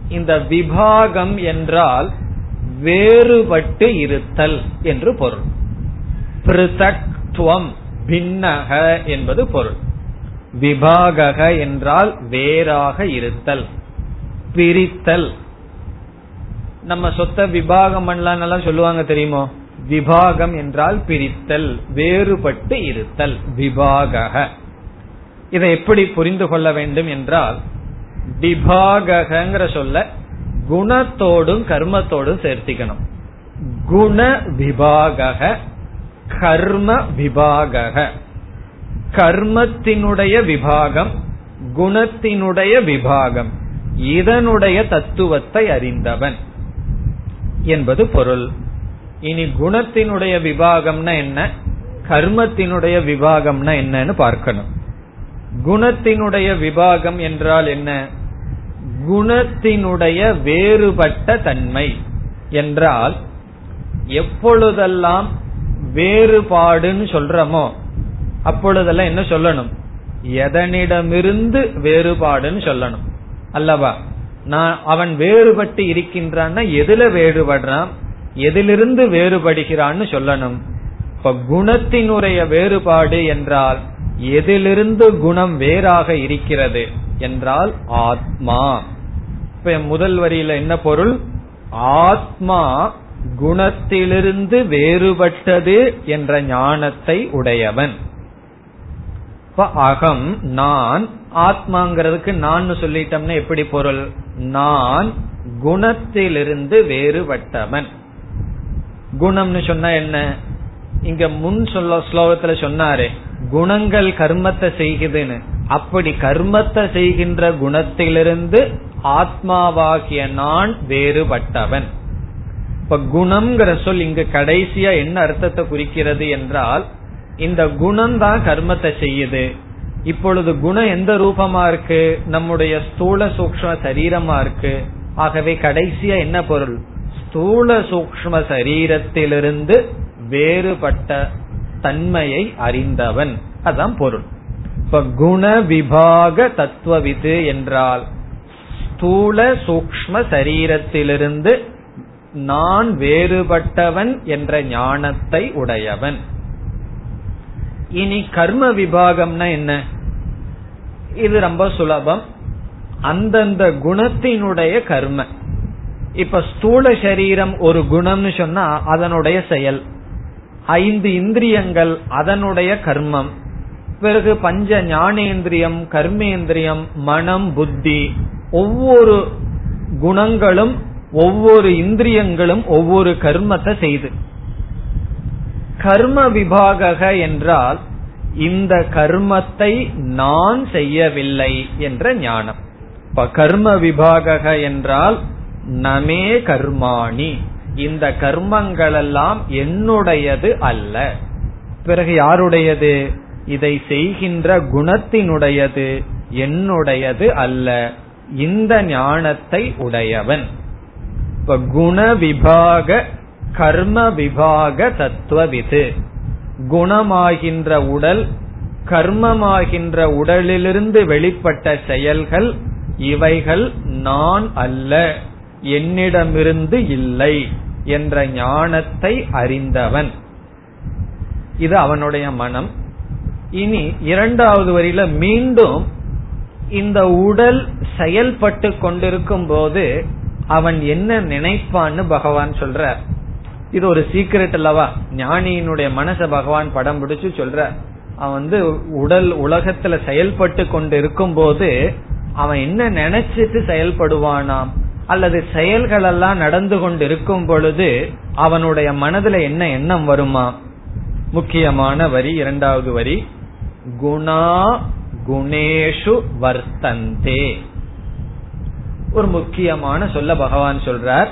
Speaker 1: இந்த விபாகம் என்றால் வேறுபட்டு இருத்தல் என்று பொருள். பிருதக்துவம் பின்னக என்பது பொருள். விபாகக என்றால் வேறாக இருத்தல் பிரித்தல். நம்ம சொத்த விபாகம் பண்ணலாம் சொல்லுவாங்க தெரியுமோ? விபாகம் என்றால் பிரித்தல் வேறுபட்டு இருத்தல். விபாக இதை எப்படி புரிந்து கொள்ள வேண்டும் என்றால் விபாகங்கிற சொல்ல குணத்தோடும் கர்மத்தோடும் சேர்த்திக்கணும். குண விபாக கர்ம விபாக கர்மத்தினுடைய விபாகம் குணத்தினுடைய விபாகம் இதனுடைய தத்துவத்தை அறிந்தவன் என்பது பொருள். இனி குணத்தினுடைய விபாகம்னா என்ன? கர்மத்தினுடைய விபாகம்னா என்னன்னு பார்க்கணும். குணத்தினுடைய விபாகம் என்றால் என்ன? குணத்தினுடைய வேறுபட்ட தன்மை என்றால் எப்பொழுதெல்லாம் வேறுபாடுன்னு சொல்றமோ அப்பொழுதெல்லாம் என்ன சொல்லணும்? எதனிடமிருந்து வேறுபாடுன்னு சொல்லணும். அல்லவா? நான் அவன் வேறுபட்டு இருக்கின்றான்னா எதுல வேறுபடுறான்? எதிலிருந்து வேறுபடுகிறான்னு சொல்லணும். இப்ப குணத்தினுடைய வேறுபாடு என்றால் எதிலிருந்து குணம் வேறாக இருக்கிறது என்றால் ஆத்மா. இப்ப முதல் வரியில என்ன பொருள்? ஆத்மா குணத்திலிருந்து வேறுபட்டது என்ற ஞானத்தை உடையவன். இப்ப அகம் நான் ஆத்மாங்கிறதுக்கு நான் சொல்லிட்டோம்னா எப்படி பொருள்? நான் குணத்திலிருந்து வேறுபட்டவன். குணம்னு சொன்னா என்ன? இங்க முன் சொல்ல ஸ்லோகத்துல சொன்னாரு குணங்கள் கர்மத்தை செய்குதுன்னு. அப்படி கர்மத்தை செய்கின்ற குணத்திலிருந்து ஆத்மாவாகிய நான் வேறுபட்டவன். இப்ப குணம்ங்கிற சொல் இங்கு கடைசியா என்ன அர்த்தத்தை குறிக்கிறது என்றால் இந்த குணம் தான் கர்மத்தை செய்யுது. இப்பொழுது குணம் எந்த ரூபமா இருக்கு? நம்முடைய ஸ்தூல சூக்ம சரீரமா இருக்கு. ஆகவே கடைசியா என்ன பொருள்? ஸ்தூல சூக்ம சரீரத்திலிருந்து வேறுபட்ட தன்மையை அறிந்தவன். அதான் பொருள். இப்ப குண விபாக தத்துவவிது என்றால் ஸ்தூல சூக்ம சரீரத்திலிருந்து நான் வேறுபட்டவன் என்ற ஞானத்தை உடையவன். இனி கர்ம விபாகம்னா என்ன? இது ரொம்ப சுலபம். அந்தந்த குணத்தினுடைய கர்ம. இப்ப ஸ்தூல சரீரம் ஒரு குணம்னு சொன்னா அதனுடைய செயல். ஐந்து இந்திரியங்கள் அதனுடைய கர்மம். பிறகு பஞ்ச ஞானேந்திரியம் கர்மேந்திரியம் மனம் புத்தி. ஒவ்வொரு குணங்களும் ஒவ்வொரு இந்திரியங்களும் ஒவ்வொரு கர்மத்தை செய்து. கர்ம விபாக என்றால் இந்த கர்மத்தை நான் செய்யவில்லை என்ற ஞானம். இப்ப கர்ம விபாக என்றால் நமே கர்மாணி. இந்த கர்மங்களெல்லாம் என்னுடையது அல்ல. பிறகு யாருடையது? இதை செய்கின்ற குணத்தினுடையது என்னுடையது அல்ல. இந்த ஞானத்தை உடையவன். இப்ப குண விபாக கர்ம விபாக தத்துவவிது. குணமாகின்ற உடல் கர்மமாகின்ற உடலிலிருந்து வெளிப்பட்ட செயல்கள் இவைகள் நான் அல்ல. என்னிடமிருந்து இல்லை என்ற ஞானத்தை அறிந்தவன். இது அவனுடைய மனம். இனி இரண்டாவது வரியில மீண்டும் இந்த உடல் செயல்பட்டு கொண்டிருக்கும் போது அவன் என்ன நினைப்பான்னு பகவான் சொல்ற இது ஒரு சீக்கிரட் அல்லவா? ஞானியினுடைய மனச பகவான் படம் பிடிச்சு சொல்ற அவன் வந்து உடல் உலகத்துல செயல்பட்டு கொண்டு இருக்கும் போது அவன் என்ன நினைச்சிட்டு செயல்படுவானாம்? அல்லது செயல்கள் எல்லாம் நடந்து கொண்டு இருக்கும் பொழுது அவனுடைய மனதுல என்ன எண்ணம் வருமா? முக்கியமான வரி இரண்டாவது வரி. குணா குணேஷு வர்த்தந்தே. ஒரு முக்கியமான சொல்ல பகவான் சொல்றார்.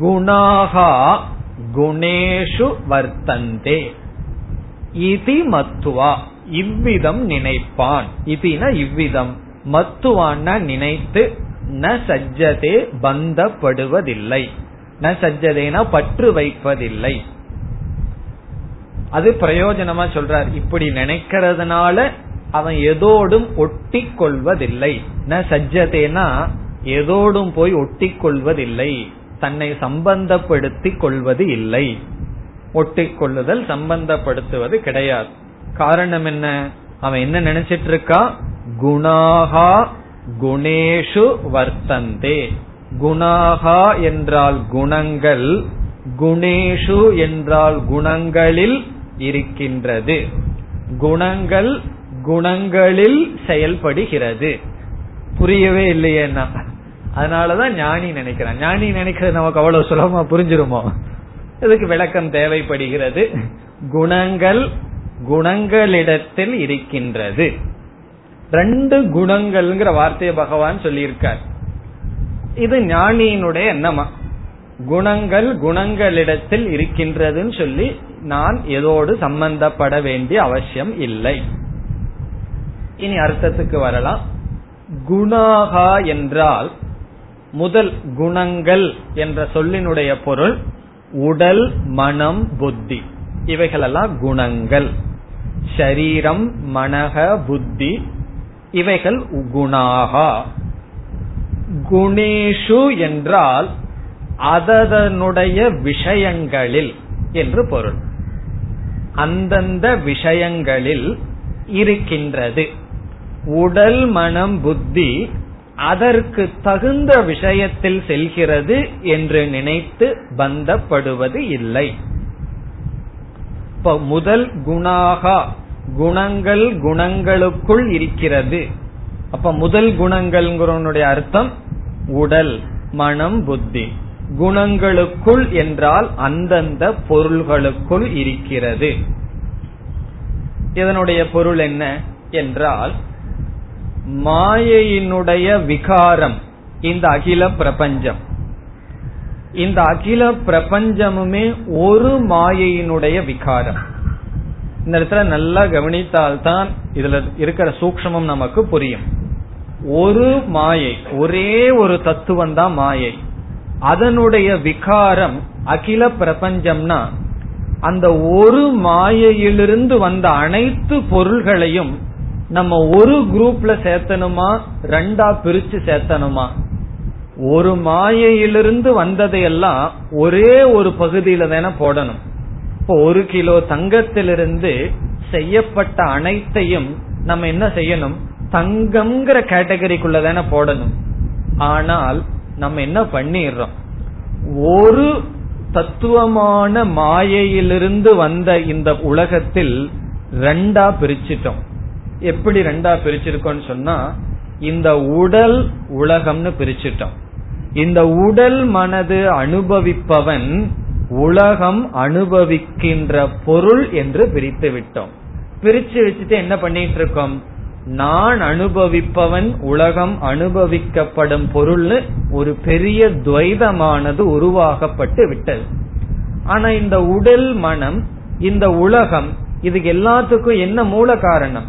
Speaker 1: குணாகா குணேஷு வர்த்தந்தே. இதி மத்துவா இவ்விதம் நினைப்பான். இதினா இவ்விதம். மத்துவான்னா நினைத்து ந சஜ்ஜதே பந்தப்படுவதில்லை. ந சஜ்ஜதேனா பற்று வைப்பதில்லை. அது பிரயோஜனமா சொல்றார். இப்படி நினைக்கிறதுனால அவன் எதோடும் ஒட்டி கொள்வதில்லை ந சஜ்ஜதேனா எதோடும் போய் ஒட்டி கொள்வதில்லை தன்னை சம்பந்தப்படுத்தி கொள்வது இல்லை. ஒட்டிக்கொள்ளுதல் சம்பந்தப்படுத்துவது கிடையாது. காரணம் என்ன? அவன் என்ன நினைச்சிட்டு இருக்கா? குணாகா குணேஷு வர்த்தந்தே. குணாகா என்றால் குணங்கள் குணேஷு என்றால் குணங்களில் இருக்கின்றது. குணங்கள் குணங்களில் செயல்படுகிறது. புரியவே இல்லையேன்னா அதனாலதான் ஞானி நினைக்கிறான். ஞானி நினைக்கிறது நமக்கு அவ்வளவு சுலபமா புரிஞ்சிருமோ? இதுக்கு விளக்கம் தேவைப்படுகிறது? குணங்கள் குணங்களிடத்தில் இருக்கின்றது. ரெண்டு குணங்கள்ங்கிற வார்த்தையை பகவான் சொல்லியிருக்கார். இது ஞானியினுடைய எண்ணமா? குணங்கள் குணங்களிடத்தில் இருக்கின்றதுன்னு சொல்லி நான் எதோடு சம்பந்தப்பட வேண்டிய அவசியம் இல்லை. இனி அர்த்தத்துக்கு வரலாம். குணாகா என்றால் முதல் குணங்கள் என்ற சொல்லினுடைய பொருள் உடல் மனம் புத்தி. இவைகளெல்லாம் குணங்கள். ஷரீரம் மனக புத்தி இவைகள் குணாகா. குணேஷு என்றால் அதனுடைய விஷயங்களில் என்று பொருள். அந்தந்த விஷயங்களில் இருக்கின்றது. உடல் மனம் புத்தி அதற்கு தகுந்த விஷயத்தில் செல்கிறது என்று நினைத்து பந்தப்படுவது இல்லை. இப்ப முதல் குணாகா குணங்கள் குணங்களுக்குள் இருக்கிறது. அப்ப முதல் குணங்கள்ங்கிறவனுடைய அர்த்தம் உடல் மனம் புத்தி. குணங்களுக்குள் என்றால் அந்தந்த பொருள்களுக்குள் இருக்கிறது. இதனுடைய பொருள் என்ன என்றால் மாயையினுடைய விகாரம் இந்த அகில பிரபஞ்சம். இந்த அகில பிரபஞ்சமுமே ஒரு மாயையினுடைய விகாரம். இந்த இடத்துல நல்லா கவனித்தால்தான் இதுல இருக்கிற சூக்மம் நமக்கு புரியும். ஒரு மாயை ஒரே ஒரு தத்துவம் தான் மாயை. அதனுடைய விகாரம் அகில பிரபஞ்சம்னா அந்த ஒரு மாயையிலிருந்து வந்த அனைத்து பொருள்களையும் நம்ம ஒரு குரூப்ல சேர்த்தனுமா ரெண்டா பிரிச்சு சேர்த்தனுமா ஒரு மாயையிலிருந்து வந்ததையெல்லாம் ஒரே ஒரு பகுதியில தானே போடணும். இப்போ ஒரு கிலோ தங்கத்திலிருந்து செய்யப்பட்ட அனைத்தையும் நம்ம என்ன செய்யணும்? தங்கம்ங்கிற கேட்டகரிக்குள்ள தானே போடணும். ஆனால் நம்ம என்ன பண்ணிடுறோம்? ஒரு தத்துவமான மாயையிலிருந்து வந்த இந்த உலகத்தில் ரெண்டா பிரிச்சிட்டோம். எப்படி ரெண்டா பிரிச்சிருக்கோம்னு சொன்னா இந்த உடல் உலகம்னு பிரிச்சிட்டோம். இந்த உடல் மனது அனுபவிப்பவன் உலகம் அனுபவிக்கின்ற பொருள் என்று பிரித்து விட்டோம். பிரிச்சு வச்சுட்டு என்ன பண்ணிட்டு இருக்கோம் நான் அனுபவிப்பவன் உலகம் அனுபவிக்கப்படும் பொருள்னு ஒரு பெரிய துவைதமானது உருவாகப்பட்டு விட்டது. ஆனா இந்த உடல் மனம் இந்த உலகம் இதுக்கு எல்லாத்துக்கும் என்ன மூல காரணம்?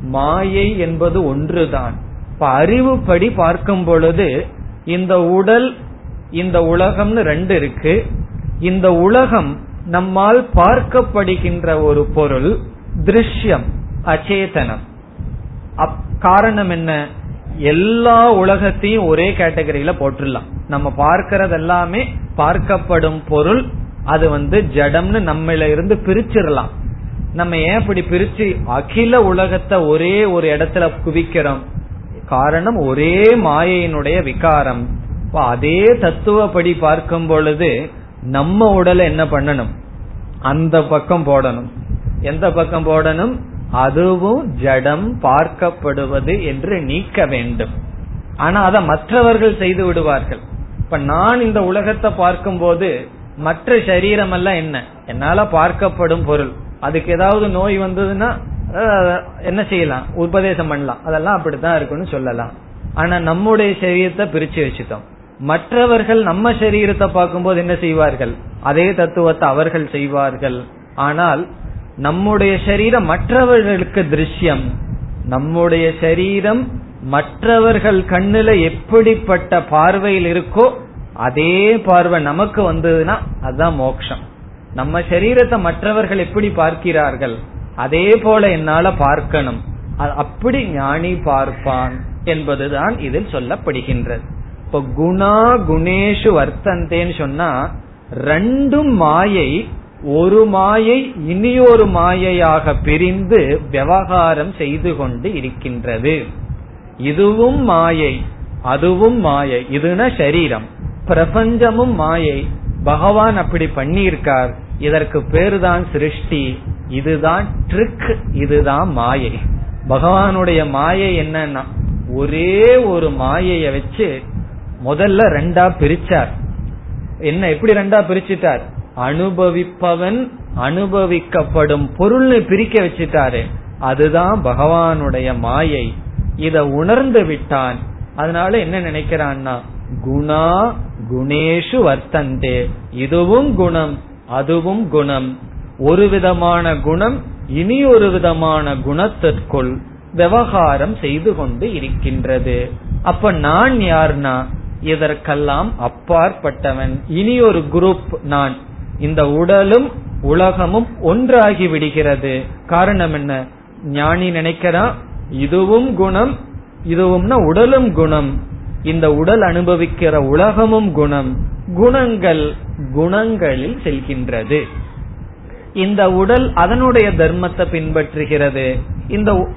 Speaker 1: மாயை என்பது ஒன்றுதான். இப்ப அறிவுப்படி பார்க்கும் பொழுது இந்த உடல் இந்த உலகம்னு ரெண்டு இருக்கு. இந்த உலகம் நம்மால் பார்க்கப்படுகின்ற ஒரு பொருள் திருஷ்யம் அச்சேதனம். காரணம் என்ன? எல்லா உலகத்தையும் ஒரே கேட்டகரியில போட்டுடலாம். நம்ம பார்க்கறது எல்லாமே பார்க்கப்படும் பொருள் அது வந்து ஜடம்னு நம்மள இருந்து பிரிச்சிடலாம். நம்ம ஏன் இப்படி பிரிச்சு அகில உலகத்தை ஒரே ஒரு இடத்துல குவிக்கிறோம்? காரணம் ஒரே மாயையினுடைய விகாரம். அதே தத்துவப்படி பார்க்கும் பொழுது நம்ம உடலை என்ன பண்ணணும்? அந்த பக்கம் போடணும். எந்த பக்கம் போடணும்? அதுவும் ஜடம் பார்க்கப்படுவது என்று நீக்க வேண்டும். ஆனா அதை மற்றவர்கள் செய்து விடுவார்கள். இப்ப நான் இந்த உலகத்தை பார்க்கும் போது மற்ற சரீரம் எல்லாம் என்ன? என்னால பார்க்கப்படும் பொருள். அதுக்கு ஏதாவது நோய் வந்ததுன்னா என்ன செய்யலாம்? உபதேசம் பண்ணலாம். அதெல்லாம் அப்படித்தான் இருக்குன்னு சொல்லலாம். ஆனா நம்முடைய சரீரத்தை பிரிச்சு வச்சுட்டோம். மற்றவர்கள் நம்ம சரீரத்தை பார்க்கும்போது என்ன செய்வார்கள்? அதே தத்துவத்தை அவர்கள் செய்வார்கள். ஆனால் நம்முடைய சரீரம் மற்றவர்களுக்கு திருஷ்யம். நம்முடைய சரீரம் மற்றவர்கள் கண்ணுல எப்படிப்பட்ட பார்வையில் இருக்கோ அதே பார்வை நமக்கு வந்ததுன்னா அதுதான் மோக்ஷம். நம்ம சரீரத்தை மற்றவர்கள் எப்படி பார்க்கிறார்கள்? அதே போல என்னால பார்க்கணும். அப்படி ஞானி பார்ப்பான் என்பதுதான் இதில் சொல்லப்படுகின்றது. இப்ப குணா குணேஷு வர்த்தந்தேன்னு சொன்னா ரெண்டும் மாயை ஒரு மாயை இனியொரு மாயையாக பிரிந்து விவகாரம் செய்து கொண்டு இருக்கின்றது. இதுவும் மாயை அதுவும் மாயை இதுனா சரீரம். பிரபஞ்சமும் மாயை. பகவான் அப்படி பண்ணியிருக்கார். இதற்கு பேருதான் சிருஷ்டி. இதுதான் ட்ரிக் இதுதான் மாயை. பகவானுடைய மாயை என்னன்னா ஒரே ஒரு மாயைய வச்சு முதல்ல ரெண்டா பிரிச்சார். என்ன எப்படி ரெண்டா பிரிச்சுட்டார்? அனுபவிப்பவன் அனுபவிக்கப்படும் பொருள்னு பிரிக்க வச்சுட்டாரு. அதுதான் பகவானுடைய மாயை. இத உணர்ந்து விட்டான். அதனால என்ன நினைக்கிறான்னா குணா குணேஷு வர்த்தந்தே. இதுவும் குணம் அதுவும் குணம். ஒரு விதமான குணம் இனி ஒரு விதமான குணத்திற்குள் விவகாரம் செய்து கொண்டு இருக்கின்றது. அப்ப நான் யார்னா இதற்கெல்லாம் அப்பாற்பட்டவன்? இனி ஒரு குரூப் நான். இந்த உடலும் உலகமும் ஒன்றாகி விடுகிறது. காரணம் என்ன? ஞானி நினைக்கிறான் இதுவும் குணம். இதுவும்னா உடலும் குணம். இந்த உடல் அனுபவிக்கிற உலகமும் குணம். குணங்கள் குணங்களில் செல்கின்றது. இந்த உடல் அதனுடைய தர்மத்தை பின்பற்றுகிறது. இந்த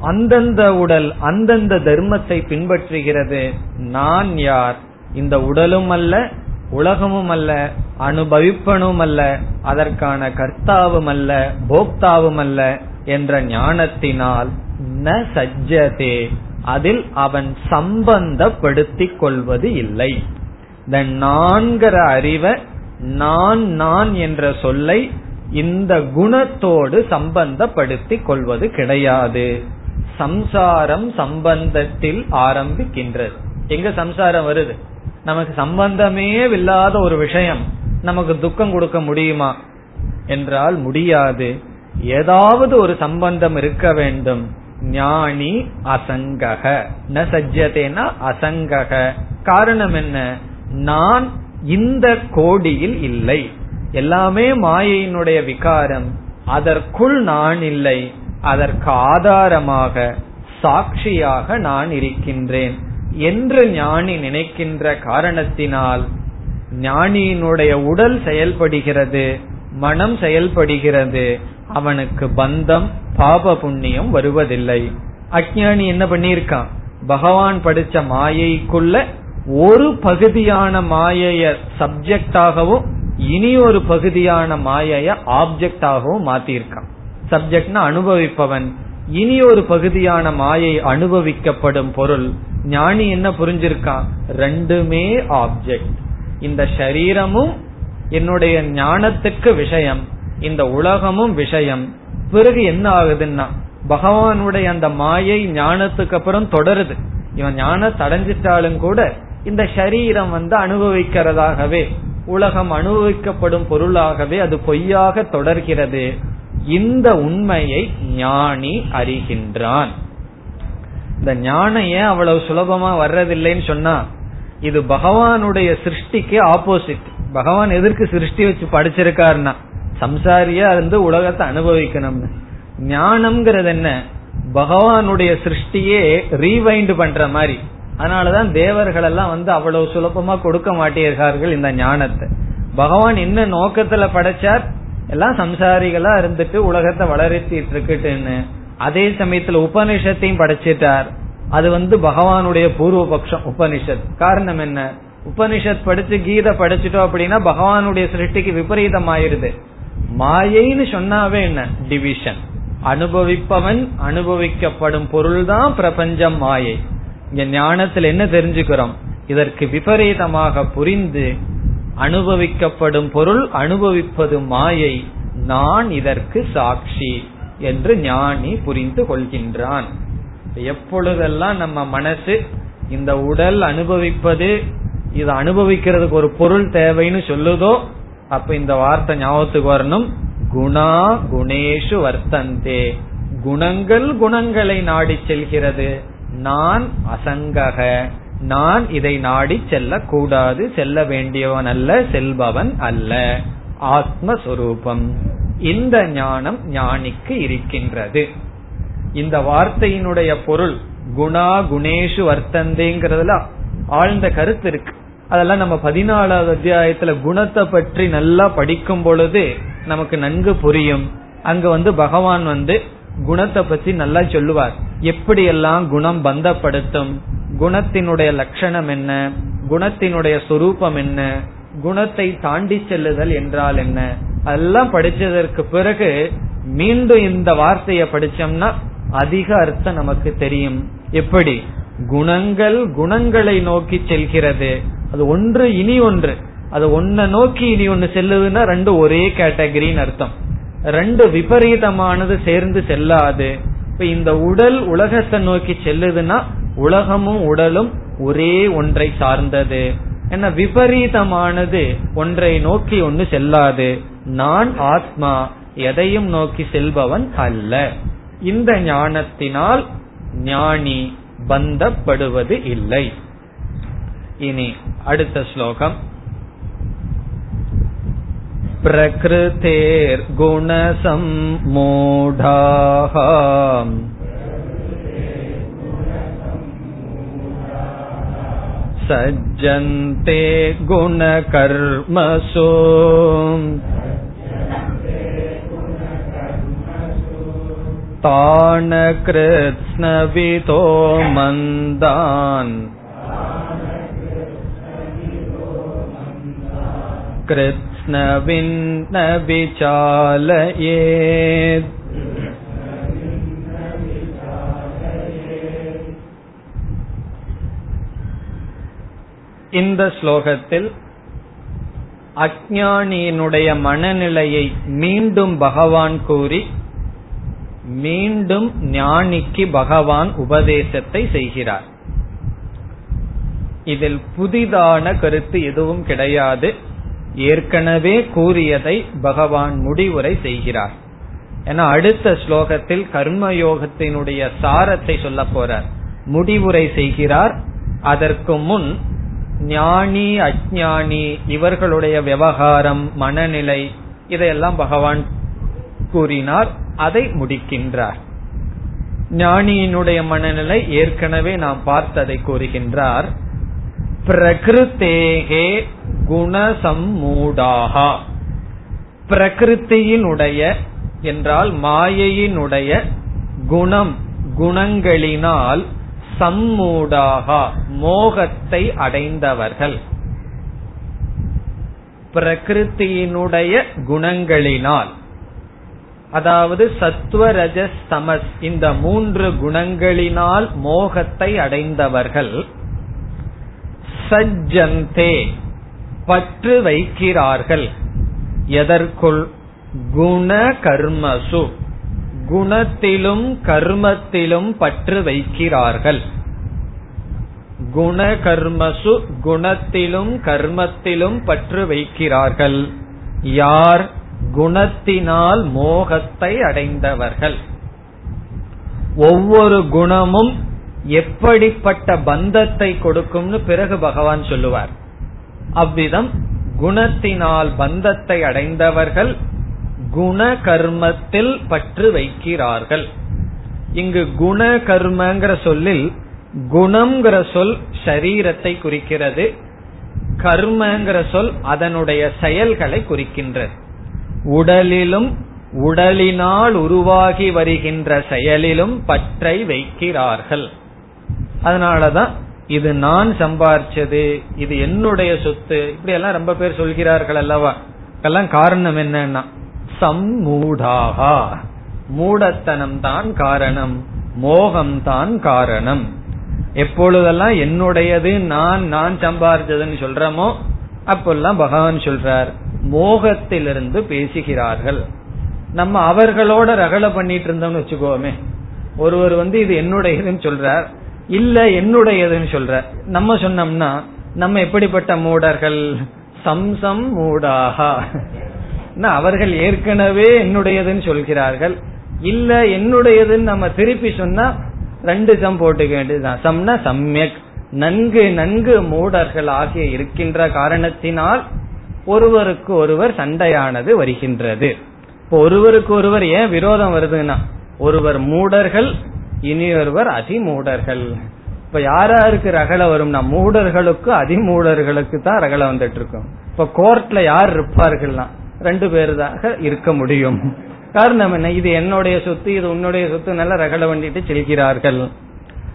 Speaker 1: அந்தந்த உடல் அந்தந்த தர்மத்தை பின்பற்றுகிறது. நான் யார்? இந்த உடலும் அல்ல உலகமும் அல்ல அனுபவிப்பனும் அல்ல அதற்கான கர்த்தாவும் அல்ல போக்தாவும் அல்ல என்ற ஞானத்தினால் ந சஜ்ஜதே. அதில் அவன் சம்பந்தப்படுத்திக் கொள்வது இல்லை. இந்த நான்கிற அறிவை நான் நான் என்ற சொல்லை இந்த குணத்தோடு சம்பந்தப்படுத்திக் கொள்வது கிடையாது. சம்சாரம் சம்பந்தத்தில் ஆரம்பிக்கின்றது. எங்க சம்சாரம் வருது? நமக்கு சம்பந்தமே இல்லாத ஒரு விஷயம். நமக்கு துக்கம் கொடுக்க முடியுமா? என்றால் முடியாது. ஏதாவது ஒரு சம்பந்தம் இருக்க வேண்டும். ஞானி அசங்கக. ந சஜ்ஜதேனா அசங்கக. காரணம் என்ன? நான் இந்த கோடியில் இல்லை. எல்லாமே மாயையினுடைய விகாரம். அதற்குள் நான் இல்லை. அதற்கு ஆதாரமாக சாட்சியாக நான் இருக்கின்றேன் என்று ஞானி நினைக்கின்ற காரணத்தினால் ஞானியினுடைய உடல் செயல்படுகிறது மனம் செயல்படுகிறது அவனுக்கு பந்தம் பாப புண்ணியம் வருவதில்லை. அஜானி என்ன பண்ணிருக்கான் பகவான் படிச்ச மாயைக்குள்ள ஒரு பகுதியான மாயைய சப்ஜெக்டாகவும் இனி ஒரு பகுதியான மாயைய ஆப்ஜெக்டாகவும் மாத்திருக்கான் சப்ஜெக்ட்னா அனுபவிப்பவன். இனி ஒரு பகுதியான மாயை அனுபவிக்கப்படும் பொருள் ஞானி என்ன புரிஞ்சிருக்கான்? ரெண்டுமே ஆப்ஜெக்ட் இந்த சரீரமும் என்னுடைய ஞானத்துக்கு விஷயம் இந்த உலகமும் விஷயம். பிறகு என்ன ஆகுதுன்னா பகவானுடைய அந்த மாயை ஞானத்துக்கு அப்புறம் தொடருது. இவன் ஞானத்தை அடைஞ்சிட்டாலும் கூட இந்த சரீரம் வந்து அனுபவிக்கிறதாகவே உலகம் அனுபவிக்கப்படும் பொருளாகவே அது பொய்யாக தொடர்கிறது. இந்த உண்மையை ஞானி அறிகின்றான். இந்த ஞானம் ஏன் அவ்வளவு சுலபமா வர்றதில்லைன்னு சொன்னா இது பகவானுடைய சிருஷ்டிக்கு ஆப்போசிட் பகவான் எதற்கு சிருஷ்டி வச்சு படிச்சிருக்காருன்னா சம்சாரியா இருந்து உலகத்தை அனுபவிக்கணும்னு. ஞானம்ங்கிறது என்ன? பகவானுடைய சிருஷ்டியே ரீவைண்ட் பண்ற மாதிரி. அதனாலதான் தேவர்கள் எல்லாம் வந்து அவ்வளவு சுலபமா கொடுக்க மாட்டேர்கள் இந்த ஞானத்தை. பகவான் என்ன நோக்கத்துல படைச்சார்? எல்லாம் சம்சாரிகளா இருந்துட்டு உலகத்தை வளர்த்திட்டு இருக்குன்னு அதே சமயத்துல உபனிஷத்தையும் படைச்சிட்டார். அது வந்து பகவானுடைய பூர்வ பட்சம் உபனிஷத். காரணம் என்ன? உபனிஷத் படிச்சு கீதை படிச்சுட்டோம் அப்படின்னா பகவானுடைய சிருஷ்டிக்கு விபரீதம் ஆயிருது மாயைன்னு சொன்னாவே என்ன? டிவிஷன் அனுபவிப்பவன் அனுபவிக்கப்படும் பொருள் தான் பிரபஞ்சம் மாயை. இங்க ஞானத்தில் என்ன தெரிஞ்சுக்கிறோம்? இதற்கு விபரீதமாக புரிந்து அனுபவிக்கப்படும் பொருள் அனுபவிப்பது மாயை. நான் இதற்கு சாட்சி என்று ஞானி புரிந்து கொள்கின்றான். எப்பொழுதெல்லாம் நம்ம மனசு இந்த உடல் அனுபவிப்பது இது அனுபவிக்கிறதுக்கு ஒரு பொருள் தேவைன்னு சொல்லுதோ அப்ப இந்த வார்த்தை ஞாபகத்துக்கு வரணும். குணா குணேஷு வர்த்தந்தே. குணங்கள் குணங்களை நாடி செல்கிறது. நான் அசங்கக. நான் இதை நாடி செல்லக்கூடாது. செல்ல வேண்டியவன் அல்ல செல்பவன் அல்ல. ஆத்மஸ்வரூபம். இந்த ஞானம் ஞானிக்கு இருக்கின்றது. இந்த வார்த்தையினுடைய பொருள் குணா குணேஷு வர்த்தந்தேங்கிறதுல ஆழ்ந்த கருத்து இருக்கு. அதெல்லாம் நம்ம பதினாலாவது அத்தியாயத்துல குணத்தை பற்றி நல்லா படிக்கும் பொழுது நமக்கு நன்கு புரியும். அங்க வந்து பகவான் வந்து குணத்தை பத்தி நல்லா சொல்லுவார். எப்படி எல்லாம் குணம் பந்தப்படுத்தும்? குணத்தினுடைய லட்சணம் என்ன? குணத்தினுடைய சொரூபம் என்ன? குணத்தை தாண்டி செல்லுதல் என்றால் என்ன? அதெல்லாம் படிச்சதற்கு பிறகு மீண்டும் இந்த வார்த்தையை படிச்சோம்னா அதிக அர்த்தம் நமக்கு தெரியும். எப்படி? குணங்கள் குணங்களை நோக்கி செல்கிறது. அது ஒன்று இனி ஒன்று. அது ஒன்ன நோக்கி இனி ஒன்னு செல்லுதுன்னா ரெண்டு ஒரே கேட்டகரின்னு அர்த்தம். ரெண்டு விபரீதமானது சேர்ந்து செல்லாது. இப்ப இந்த உடல் உலகத்தை நோக்கி செல்லுதுன்னா உலகமும் உடலும் ஒரே ஒன்றை சார்ந்தது. என்ன விபரீதமானது ஒன்றை நோக்கி ஒன்று செல்லாது. நான் ஆத்மா எதையும் நோக்கி செல்பவன் அல்ல. இந்த ஞானத்தினால் ஞானி பந்தப்படுவது இல்லை. இனி அடுத்த ஸ்லோகம். प्रकृतेर्गुणसम्मूढाः सज्जन्ते गुणकर्मसु तान कृत्स्नवितो मन्दान् कृत्स्नविन्न विचालयेत् இந்த ஸ்லோகத்தில் அஜானியினுடைய மனநிலையை மீண்டும் பகவான் கூறி மீண்டும் ஞானிக்கு பகவான் உபதேசத்தை செய்கிறார் இதில் புதிதான கருத்து எதுவும் கிடையாது ஏற்கனவே கூறியதை பகவான் முடிவுரை செய்கிறார். என அடுத்த ஸ்லோகத்தில் கர்மயோகத்தினுடைய சாரத்தை சொல்ல போறார். முடிவுரை செய்கிறார். அதற்கு முன் ஞானி அஜானி இவர்களுடைய விவகாரம் மனநிலை இதையெல்லாம் பகவான் கூறினார். அதை முடிக்கின்றார். ஞானியினுடைய மனநிலை ஏற்கனவே நாம் பார்த்ததை கூறுகின்றார். பிரகிருத்தேகே குணசம்மூடாகா பிரகிருத்தியினுடைய என்றால் மாயையினுடைய குணம் குணங்களினால் சம்மூடாகா மோகத்தை அடைந்தவர்கள். பிரகிருத்தியினுடைய குணங்களினால். அதாவது சத்துவ ரஜஸ் தமஸ் இந்த மூன்று குணங்களினால் மோகத்தை அடைந்தவர்கள். சஜ்ஜந்தே. பற்று வைக்கிறார்கள். எதற்குள்? குண கர்மசு. குணத்திலும் கர்மத்திலும் பற்று வைக்கிறார்கள். குண கர்மசு குணத்திலும் கர்மத்திலும் பற்று வைக்கிறார்கள். யார்? குணத்தினால் மோகத்தை அடைந்தவர்கள். ஒவ்வொரு குணமும் எப்படிப்பட்ட பந்தத்தை கொடுக்கும்னு பிறகு பகவான் சொல்லுவார். அவ்விதம் குணத்தினால் பந்தத்தை அடைந்தவர்கள் குண கர்மத்தில் பற்று வைக்கிறார்கள். இங்கு குண கர்மங்கிற சொல்லில் குணம்ங்கிற சொல் சரீரத்தை குறிக்கிறது. கர்மங்கிற சொல் அதனுடைய செயல்களை குறிக்கின்றது. உடலிலும் உடலினால் உருவாகி வருகின்ற செயலிலும் பற்றை வைக்கிறார்கள். அதனாலதான் இது நான் சம்பாரிச்சது இது என்னுடைய சொத்து இப்படி எல்லாம் ரொம்ப பேர் சொல்கிறார்கள் அல்லவா? இதெல்லாம் காரணம் என்னன்னா சம்மூடாகா. மூடத்தனம் தான் காரணம் மோகம் தான் காரணம். எப்பொழுதெல்லாம் என்னுடையது நான் நான் சம்பாரிச்சதுன்னு சொல்றமோ அப்பெல்லாம் பகவான் சொல்றார் மோகத்திலிருந்து பேசுகிறார்கள். நம்ம அவர்களோட ரகல பண்ணிட்டு இருந்தோம்னு வச்சுக்கோமே ஒருவர் வந்து இது என்னுடையதுன்னு சொல்றார் இல்ல என்னுடையதுன்னு சொல்ற. நம்ம சொன்னோம்னா நம்ம எப்படிப்பட்ட மூடர்கள்? சம்சம் மூடாகா. அவர்கள் ஏற்கனவே என்னுடையதுன்னு சொல்கிறார்கள். இல்ல என்னுடையதுன்னு நம்ம திருப்பி சொன்னா ரெண்டு சம் போட்டுக்க வேண்டியதுதான். சம்னா சம்யக். நன்கு நன்கு மூடர்கள் ஆகிய இருக்கின்ற காரணத்தினால் ஒருவருக்கு ஒருவர் சண்டையானது வருகின்றது. இப்போ ஒருவருக்கு ஒருவர் ஏன் விரோதம் வருதுன்னா ஒருவர் மூடர்கள் இனி ஒருவர் அதிமூடர்கள். இப்ப யாராருக்கு ரகல வரும்னா மூடர்களுக்கு அதிமூடர்களுக்கு தான் ரகல வந்துட்டு இருக்கும் இப்ப கோர்ட்ல யார் இருப்பார்கள்னா ரெண்டு பேருதாக இருக்க முடியும். காரணம் என்ன? இது என்னுடைய சொத்து இது உன்னுடைய சொத்து நல்ல ரகல வண்டிட்டு செல்கிறார்கள்.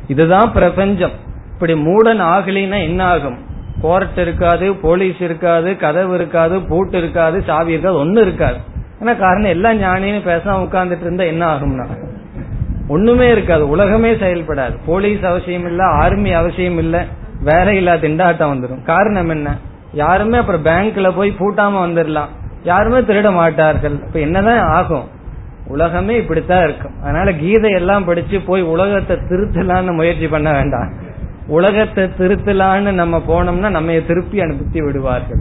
Speaker 1: இதுதான் பிரபஞ்சம். இப்படி மூடன் ஆகலினா என்ன ஆகும் கோர்ட் இருக்காது போலீஸ் இருக்காது கதவு இருக்காது பூட்டு இருக்காது சாவி இருக்காது ஒன்னும் இருக்காது. ஏன்னா காரணம்? எல்லாம் ஞானின்னு பேசாம உட்கார்ந்துட்டு இருந்தா என்ன ஆகும்னா? ஒண்ணுமே இருக்காது உலகமே செயல்படாது. போலீஸ் அவசியம் இல்ல ஆர்மி அவசியம் இல்ல வேலை இல்லாத திண்டாட்டம் வந்துடும் காரணம் என்ன? யாருமே அப்புறம் பேங்க்ல போய் பூட்டாம வந்துடலாம் யாருமே திருட மாட்டார்கள். இப்ப என்னதான் ஆகும்? உலகமே இப்படித்தான் இருக்கும். அதனால கீதை எல்லாம் படிச்சு போய் உலகத்தை திருத்தலான்னு முயற்சி பண்ண வேண்டாம். உலகத்தை திருத்தலான்னு நம்ம போனோம்னா நம்ம திருப்பி அனுப்பி விடுவார்கள்.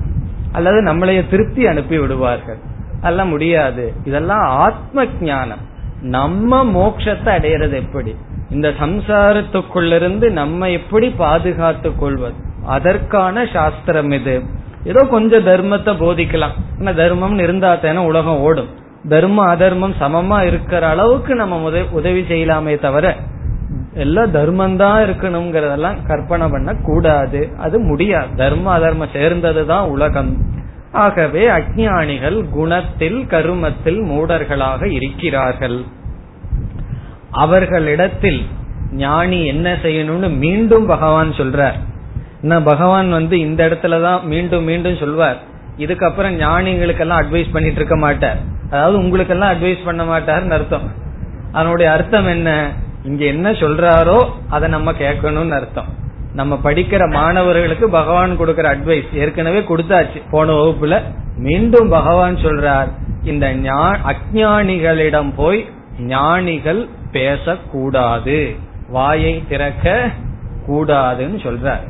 Speaker 1: அல்லது நம்மளைய திருப்தி அனுப்பி விடுவார்கள். அதெல்லாம் முடியாது. இதெல்லாம் ஆத்ம ஞானம். நம்ம மோட்சத்தை அடையிறது எப்படி? இந்த சம்சாரத்துக்குள்ளிருந்து நம்ம எப்படி பாதுகாத்து கொள்வது? அதற்கான சாஸ்திரம் இது. ஏதோ கொஞ்சம் தர்மத்தை போதிக்கலாம். ஆனா தர்மம் இருந்தா தானே உலகம் ஓடும். தர்மம் அதர்மம் சமமா இருக்கிற அளவுக்கு நம்ம உதவி செய்யலாமே தவிர எல்லாம் தர்மம் தான் இருக்கணுங்கிறதெல்லாம் கற்பனை பண்ண கூடாது அது முடியாது. தர்ம அதர்மம் சேர்ந்தது தான் உலகம். ஆகவே அஜானிகள் குணத்தில் கருமத்தில் மூடர்களாக இருக்கிறார்கள். அவர்களிடத்தில் ஞானி என்ன செய்யணும்னு மீண்டும் பகவான் சொல்றார். பகவான் வந்து இந்த இடத்துலதான் மீண்டும் மீண்டும் சொல்வார். இதுக்கப்புறம் ஞானிகளுக்கெல்லாம் அட்வைஸ் பண்ணிட்டு இருக்க மாட்டார். அதாவது உங்களுக்கெல்லாம் அட்வைஸ் பண்ண மாட்டாருன்னு அர்த்தம். அதனுடைய அர்த்தம் என்ன? இங்க என்ன சொல்றாரோ அதை நம்ம கேட்கணும்னு அர்த்தம். நம்ம படிக்கிற மாணவர்களுக்கு பகவான் கொடுக்கிற அட்வைஸ் ஏற்கனவே கொடுத்தாச்சு. போன வகுப்புல மீண்டும் பகவான் சொல்றார் இந்த அஜானிகளிடம் போய் ஞானிகள் பேசக்கூடாது. வாயை திறக்க கூடாதுன்னு சொல்றார்.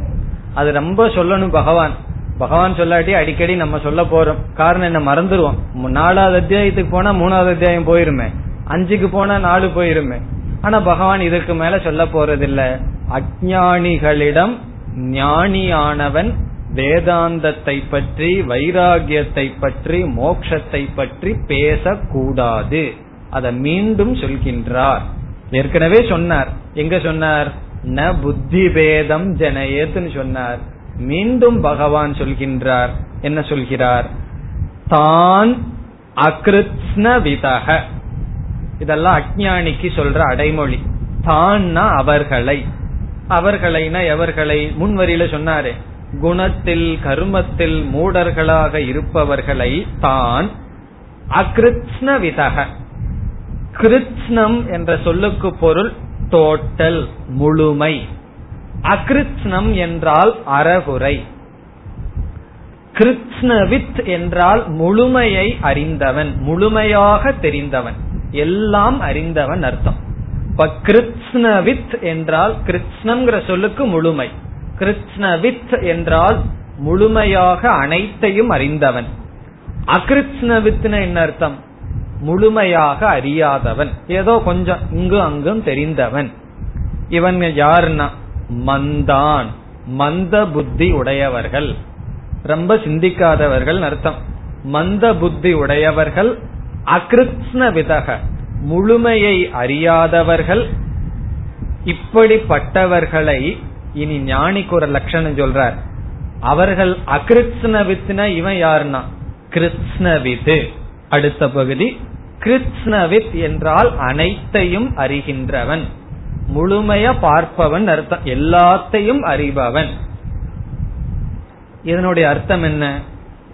Speaker 1: அது ரொம்ப சொல்லணும் பகவான். பகவான் சொல்லாட்டி அடிக்கடி நம்ம சொல்ல போறோம். காரணம் என்ன மறந்துடுவோம் நாலாவது அத்தியாயத்துக்கு போனா மூணாவது அத்தியாயம் போயிருமே. அஞ்சுக்கு போனா நாலு போயிருமே. ஆனா பகவான் இதற்கு மேல சொல்ல போறதில்ல. அஜானிகளிடம் ஞானியானவன் வேதாந்தத்தை பற்றி வைராகியத்தை பற்றி மோக்ஷத்தை பற்றி பேசக்கூடாது. அதை மீண்டும் சொல்கின்றார். ஏற்கனவே சொன்னார். எங்க சொன்னார்? ந புத்தி பேதம் ஜனயேத்துன்னு சொன்னார். மீண்டும் பகவான் சொல்கின்றார். என்ன சொல்கிறார்? தான் அகிருத்ன விதக இதெல்லாம் அஜானிக்கு சொல்ற அடைமொழி. தான்னா அவர்களை. அவர்களைனா எவர்களை? முன்வரியில சொன்னாரு குணத்தில் கருமத்தில் மூடர்களாக இருப்பவர்களை தான் அகிருத்ன விதக கிருத்னம் என்ற சொல்லுக்கு பொருள் டோட்டல் முழுமை. அகிருத்னம் என்றால் அறகுறை. கிருத்னவித் என்றால் முழுமையை அறிந்தவன் முழுமையாக தெரிந்தவன். எல்லாம் அறிந்தவன் அர்த்தம். இப்ப கிருத்னவித் என்றால் கிருத்னம்ங்கிற சொல்லுக்கு முழுமை. கிருத்னவித் என்றால் முழுமையாக அனைத்தையும் அறிந்தவன். அகிருத்னவித்னு என்ன அர்த்தம்? முழுமையாக அறியாதவன். ஏதோ கொஞ்சம் இங்கும் அங்கும் தெரிந்தவன். இவன் யாருன்னா? மந்தான். மந்த புத்தி உடையவர்கள். ரொம்ப சிந்திக்காதவர்கள் அர்த்தம். மந்த புத்தி உடையவர்கள் அகிருத்ன விதக முழுமையை அறியாதவர்கள் இப்படிப்பட்டவர்களை இனி ஞானிக்கு ஒரு லட்சணம் சொல்றார். அவர்கள் அகிருத்னவித்ன இவன் யாருன்னா? கிருத்னவிது அடுத்த பகுதி கிருத்னவித் என்றால் அனைத்தையும் அறிகின்றவன். முழுமைய பார்ப்பவன் அர்த்தம் எல்லாத்தையும் அறிபவன். இதனுடைய அர்த்தம் என்ன?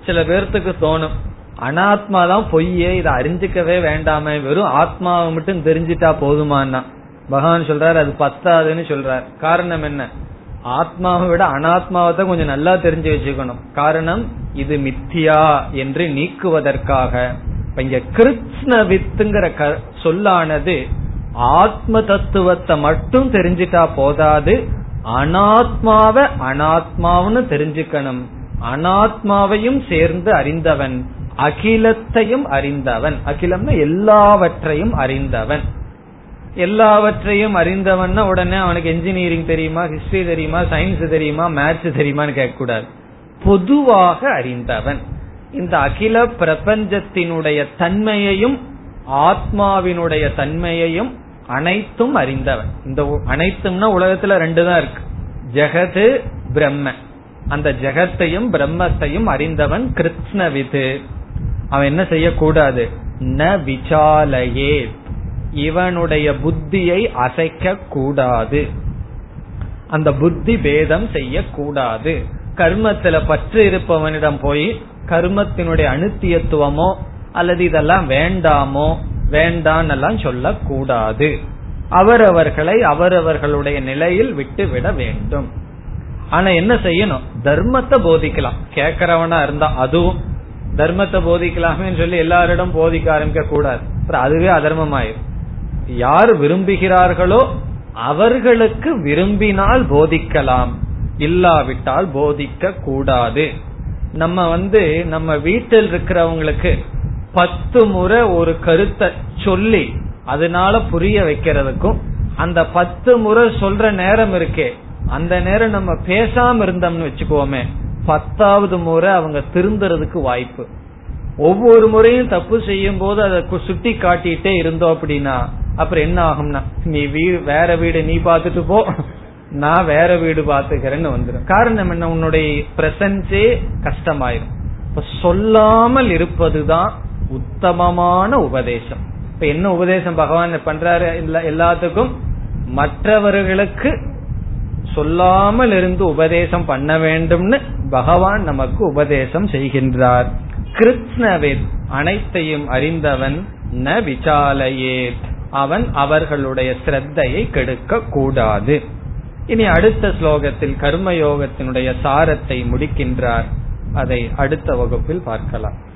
Speaker 1: சில பேர்த்துக்கு தோணும் அனாத்மா தான் பொய்யே இதை அறிஞ்சிக்கவே வேண்டாமே வெறும் ஆத்மாவை மட்டும் தெரிஞ்சிட்டா போதுமான்னா. பகவான் சொல்றாரு அது பத்தாதுன்னு சொல்றார். காரணம் என்ன? ஆத்மாவை விட அனாத்மாவை தான் கொஞ்சம் நல்லா தெரிஞ்சு வச்சுக்கணும். காரணம் இது மித்தியா என்று நீக்குவதற்காக. இங்க கிருஷ்ண வித்துங்கிற சொல்லானது ஆத்ம தத்துவத்தை மட்டும் தெரிஞ்சிட்டா போதாது அனாத்மாவை அனாத்மாவுன்னு தெரிஞ்சுக்கணும். அனாத்மாவையும் சேர்ந்து அறிந்தவன். அகிலத்தையும் அறிந்தவன். அகிலம்னா எல்லாவற்றையும் அறிந்தவன். எல்லாவற்றையும் அறிந்தவன்னா உடனே அவனுக்கு என்ஜினியரிங் தெரியுமா ஹிஸ்டரி தெரியுமா சயின்ஸ் தெரியுமா மேத்ஸ் தெரியுமான்னு கேட்கக்கூடாது. பொதுவாக அறிந்தவன். இந்த அகில பிரபஞ்சத்தினுடைய தன்மையையும் ஆத்மாவினுடைய தன்மையையும் அனைத்தும் அறிந்தவன். இந்த அனைத்தும்னா உலகத்துல ரெண்டு தான் இருக்கு. ஜெகது பிரம்ம அந்த ஜெகத்தையும் பிரம்மத்தையும் அறிந்தவன் கிருஷ்ணவிது அவன் என்ன செய்யக்கூடாது? ந விசாலையே. இவனுடைய புத்தியை அசைக்க கூடாது அந்த புத்தி பேதம் செய்யக்கூடாது. கர்மத்துல பற்று இருப்பவனிடம் போய் கர்மத்தினுடைய அனுத்தியத்துவமோ அல்லது இதெல்லாம் வேண்டாமோ வேண்டான் எல்லாம் சொல்லக்கூடாது. அவரவர்களை அவரவர்களுடைய நிலையில் விட்டு விட வேண்டும். ஆனா என்ன செய்யணும்? தர்மத்தை போதிக்கலாம். கேக்கிறவனா இருந்தா அதுவும் தர்மத்தை போதிக்கலாமே சொல்லி எல்லாரிடம் போதிக்க ஆரம்பிக்க கூடாது. அதுவே அதர்மமாயிரும். யார் விரும்புகிறார்களோ அவர்களுக்கு விரும்பினால் போதிக்கலாம். இல்லாவிட்டால் போதிக்க கூடாது. நம்ம வந்து நம்ம வீட்டில் இருக்கிறவங்களுக்கு பத்து முறை ஒரு கருத்தை சொல்லி அதனால புரிய வைக்கிறதுக்கும் அந்த பத்து முறை சொல்ற நேரம் இருக்கே அந்த நேரம் நம்ம பேசாம இருந்தோம்னு வச்சுக்கோமே பத்தாவது முறை அவங்க திருந்துறதுக்கு வாய்ப்பு. ஒவ்வொரு முறையும் தப்பு செய்யும் போது அதை சுட்டி காட்டிட்டே இருந்தோம் அப்படின்னா அப்புறம் என்ன ஆகும்னா நீ வீடு வேற வீடு நீ பாத்துட்டு போ நான் வேற வீடு பாத்துக்கிறேன்னு வந்துடும் காரணம் என்ன? உன்னுடைய பிரசன்ஸே கஷ்டமாயிரும். இப்ப சொல்லாமல் இருப்பதுதான் உத்தமமான உபதேசம். இப்ப என்ன உபதேசம் பகவான் பண்றாரு? எல்லாத்துக்கும் மற்றவர்களுக்கு சொல்லாமல் இருந்து உபதேசம் பண்ண வேண்டும்னு பகவான் நமக்கு உபதேசம் செய்கின்றார். கிருத்னவித் அனைத்தையும் அறிந்தவன் ந விசாலையே அவன் அவர்களுடைய சிரத்தையை கெடுக்க கூடாது. இனி அடுத்த ஸ்லோகத்தில் கர்மயோகத்தினுடைய சாரத்தை முடிக்கின்றார். அதை அடுத்த வகுப்பில் பார்க்கலாம்.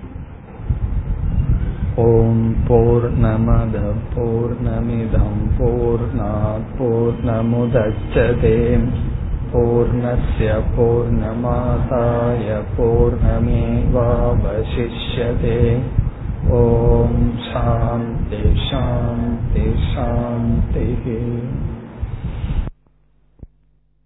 Speaker 1: ஓம் போர் நமத போர் पूर्णस्य पूर्णमादाय पूर्णमेवावशिष्यते ॐ शां तेषां तेषां शान्तिः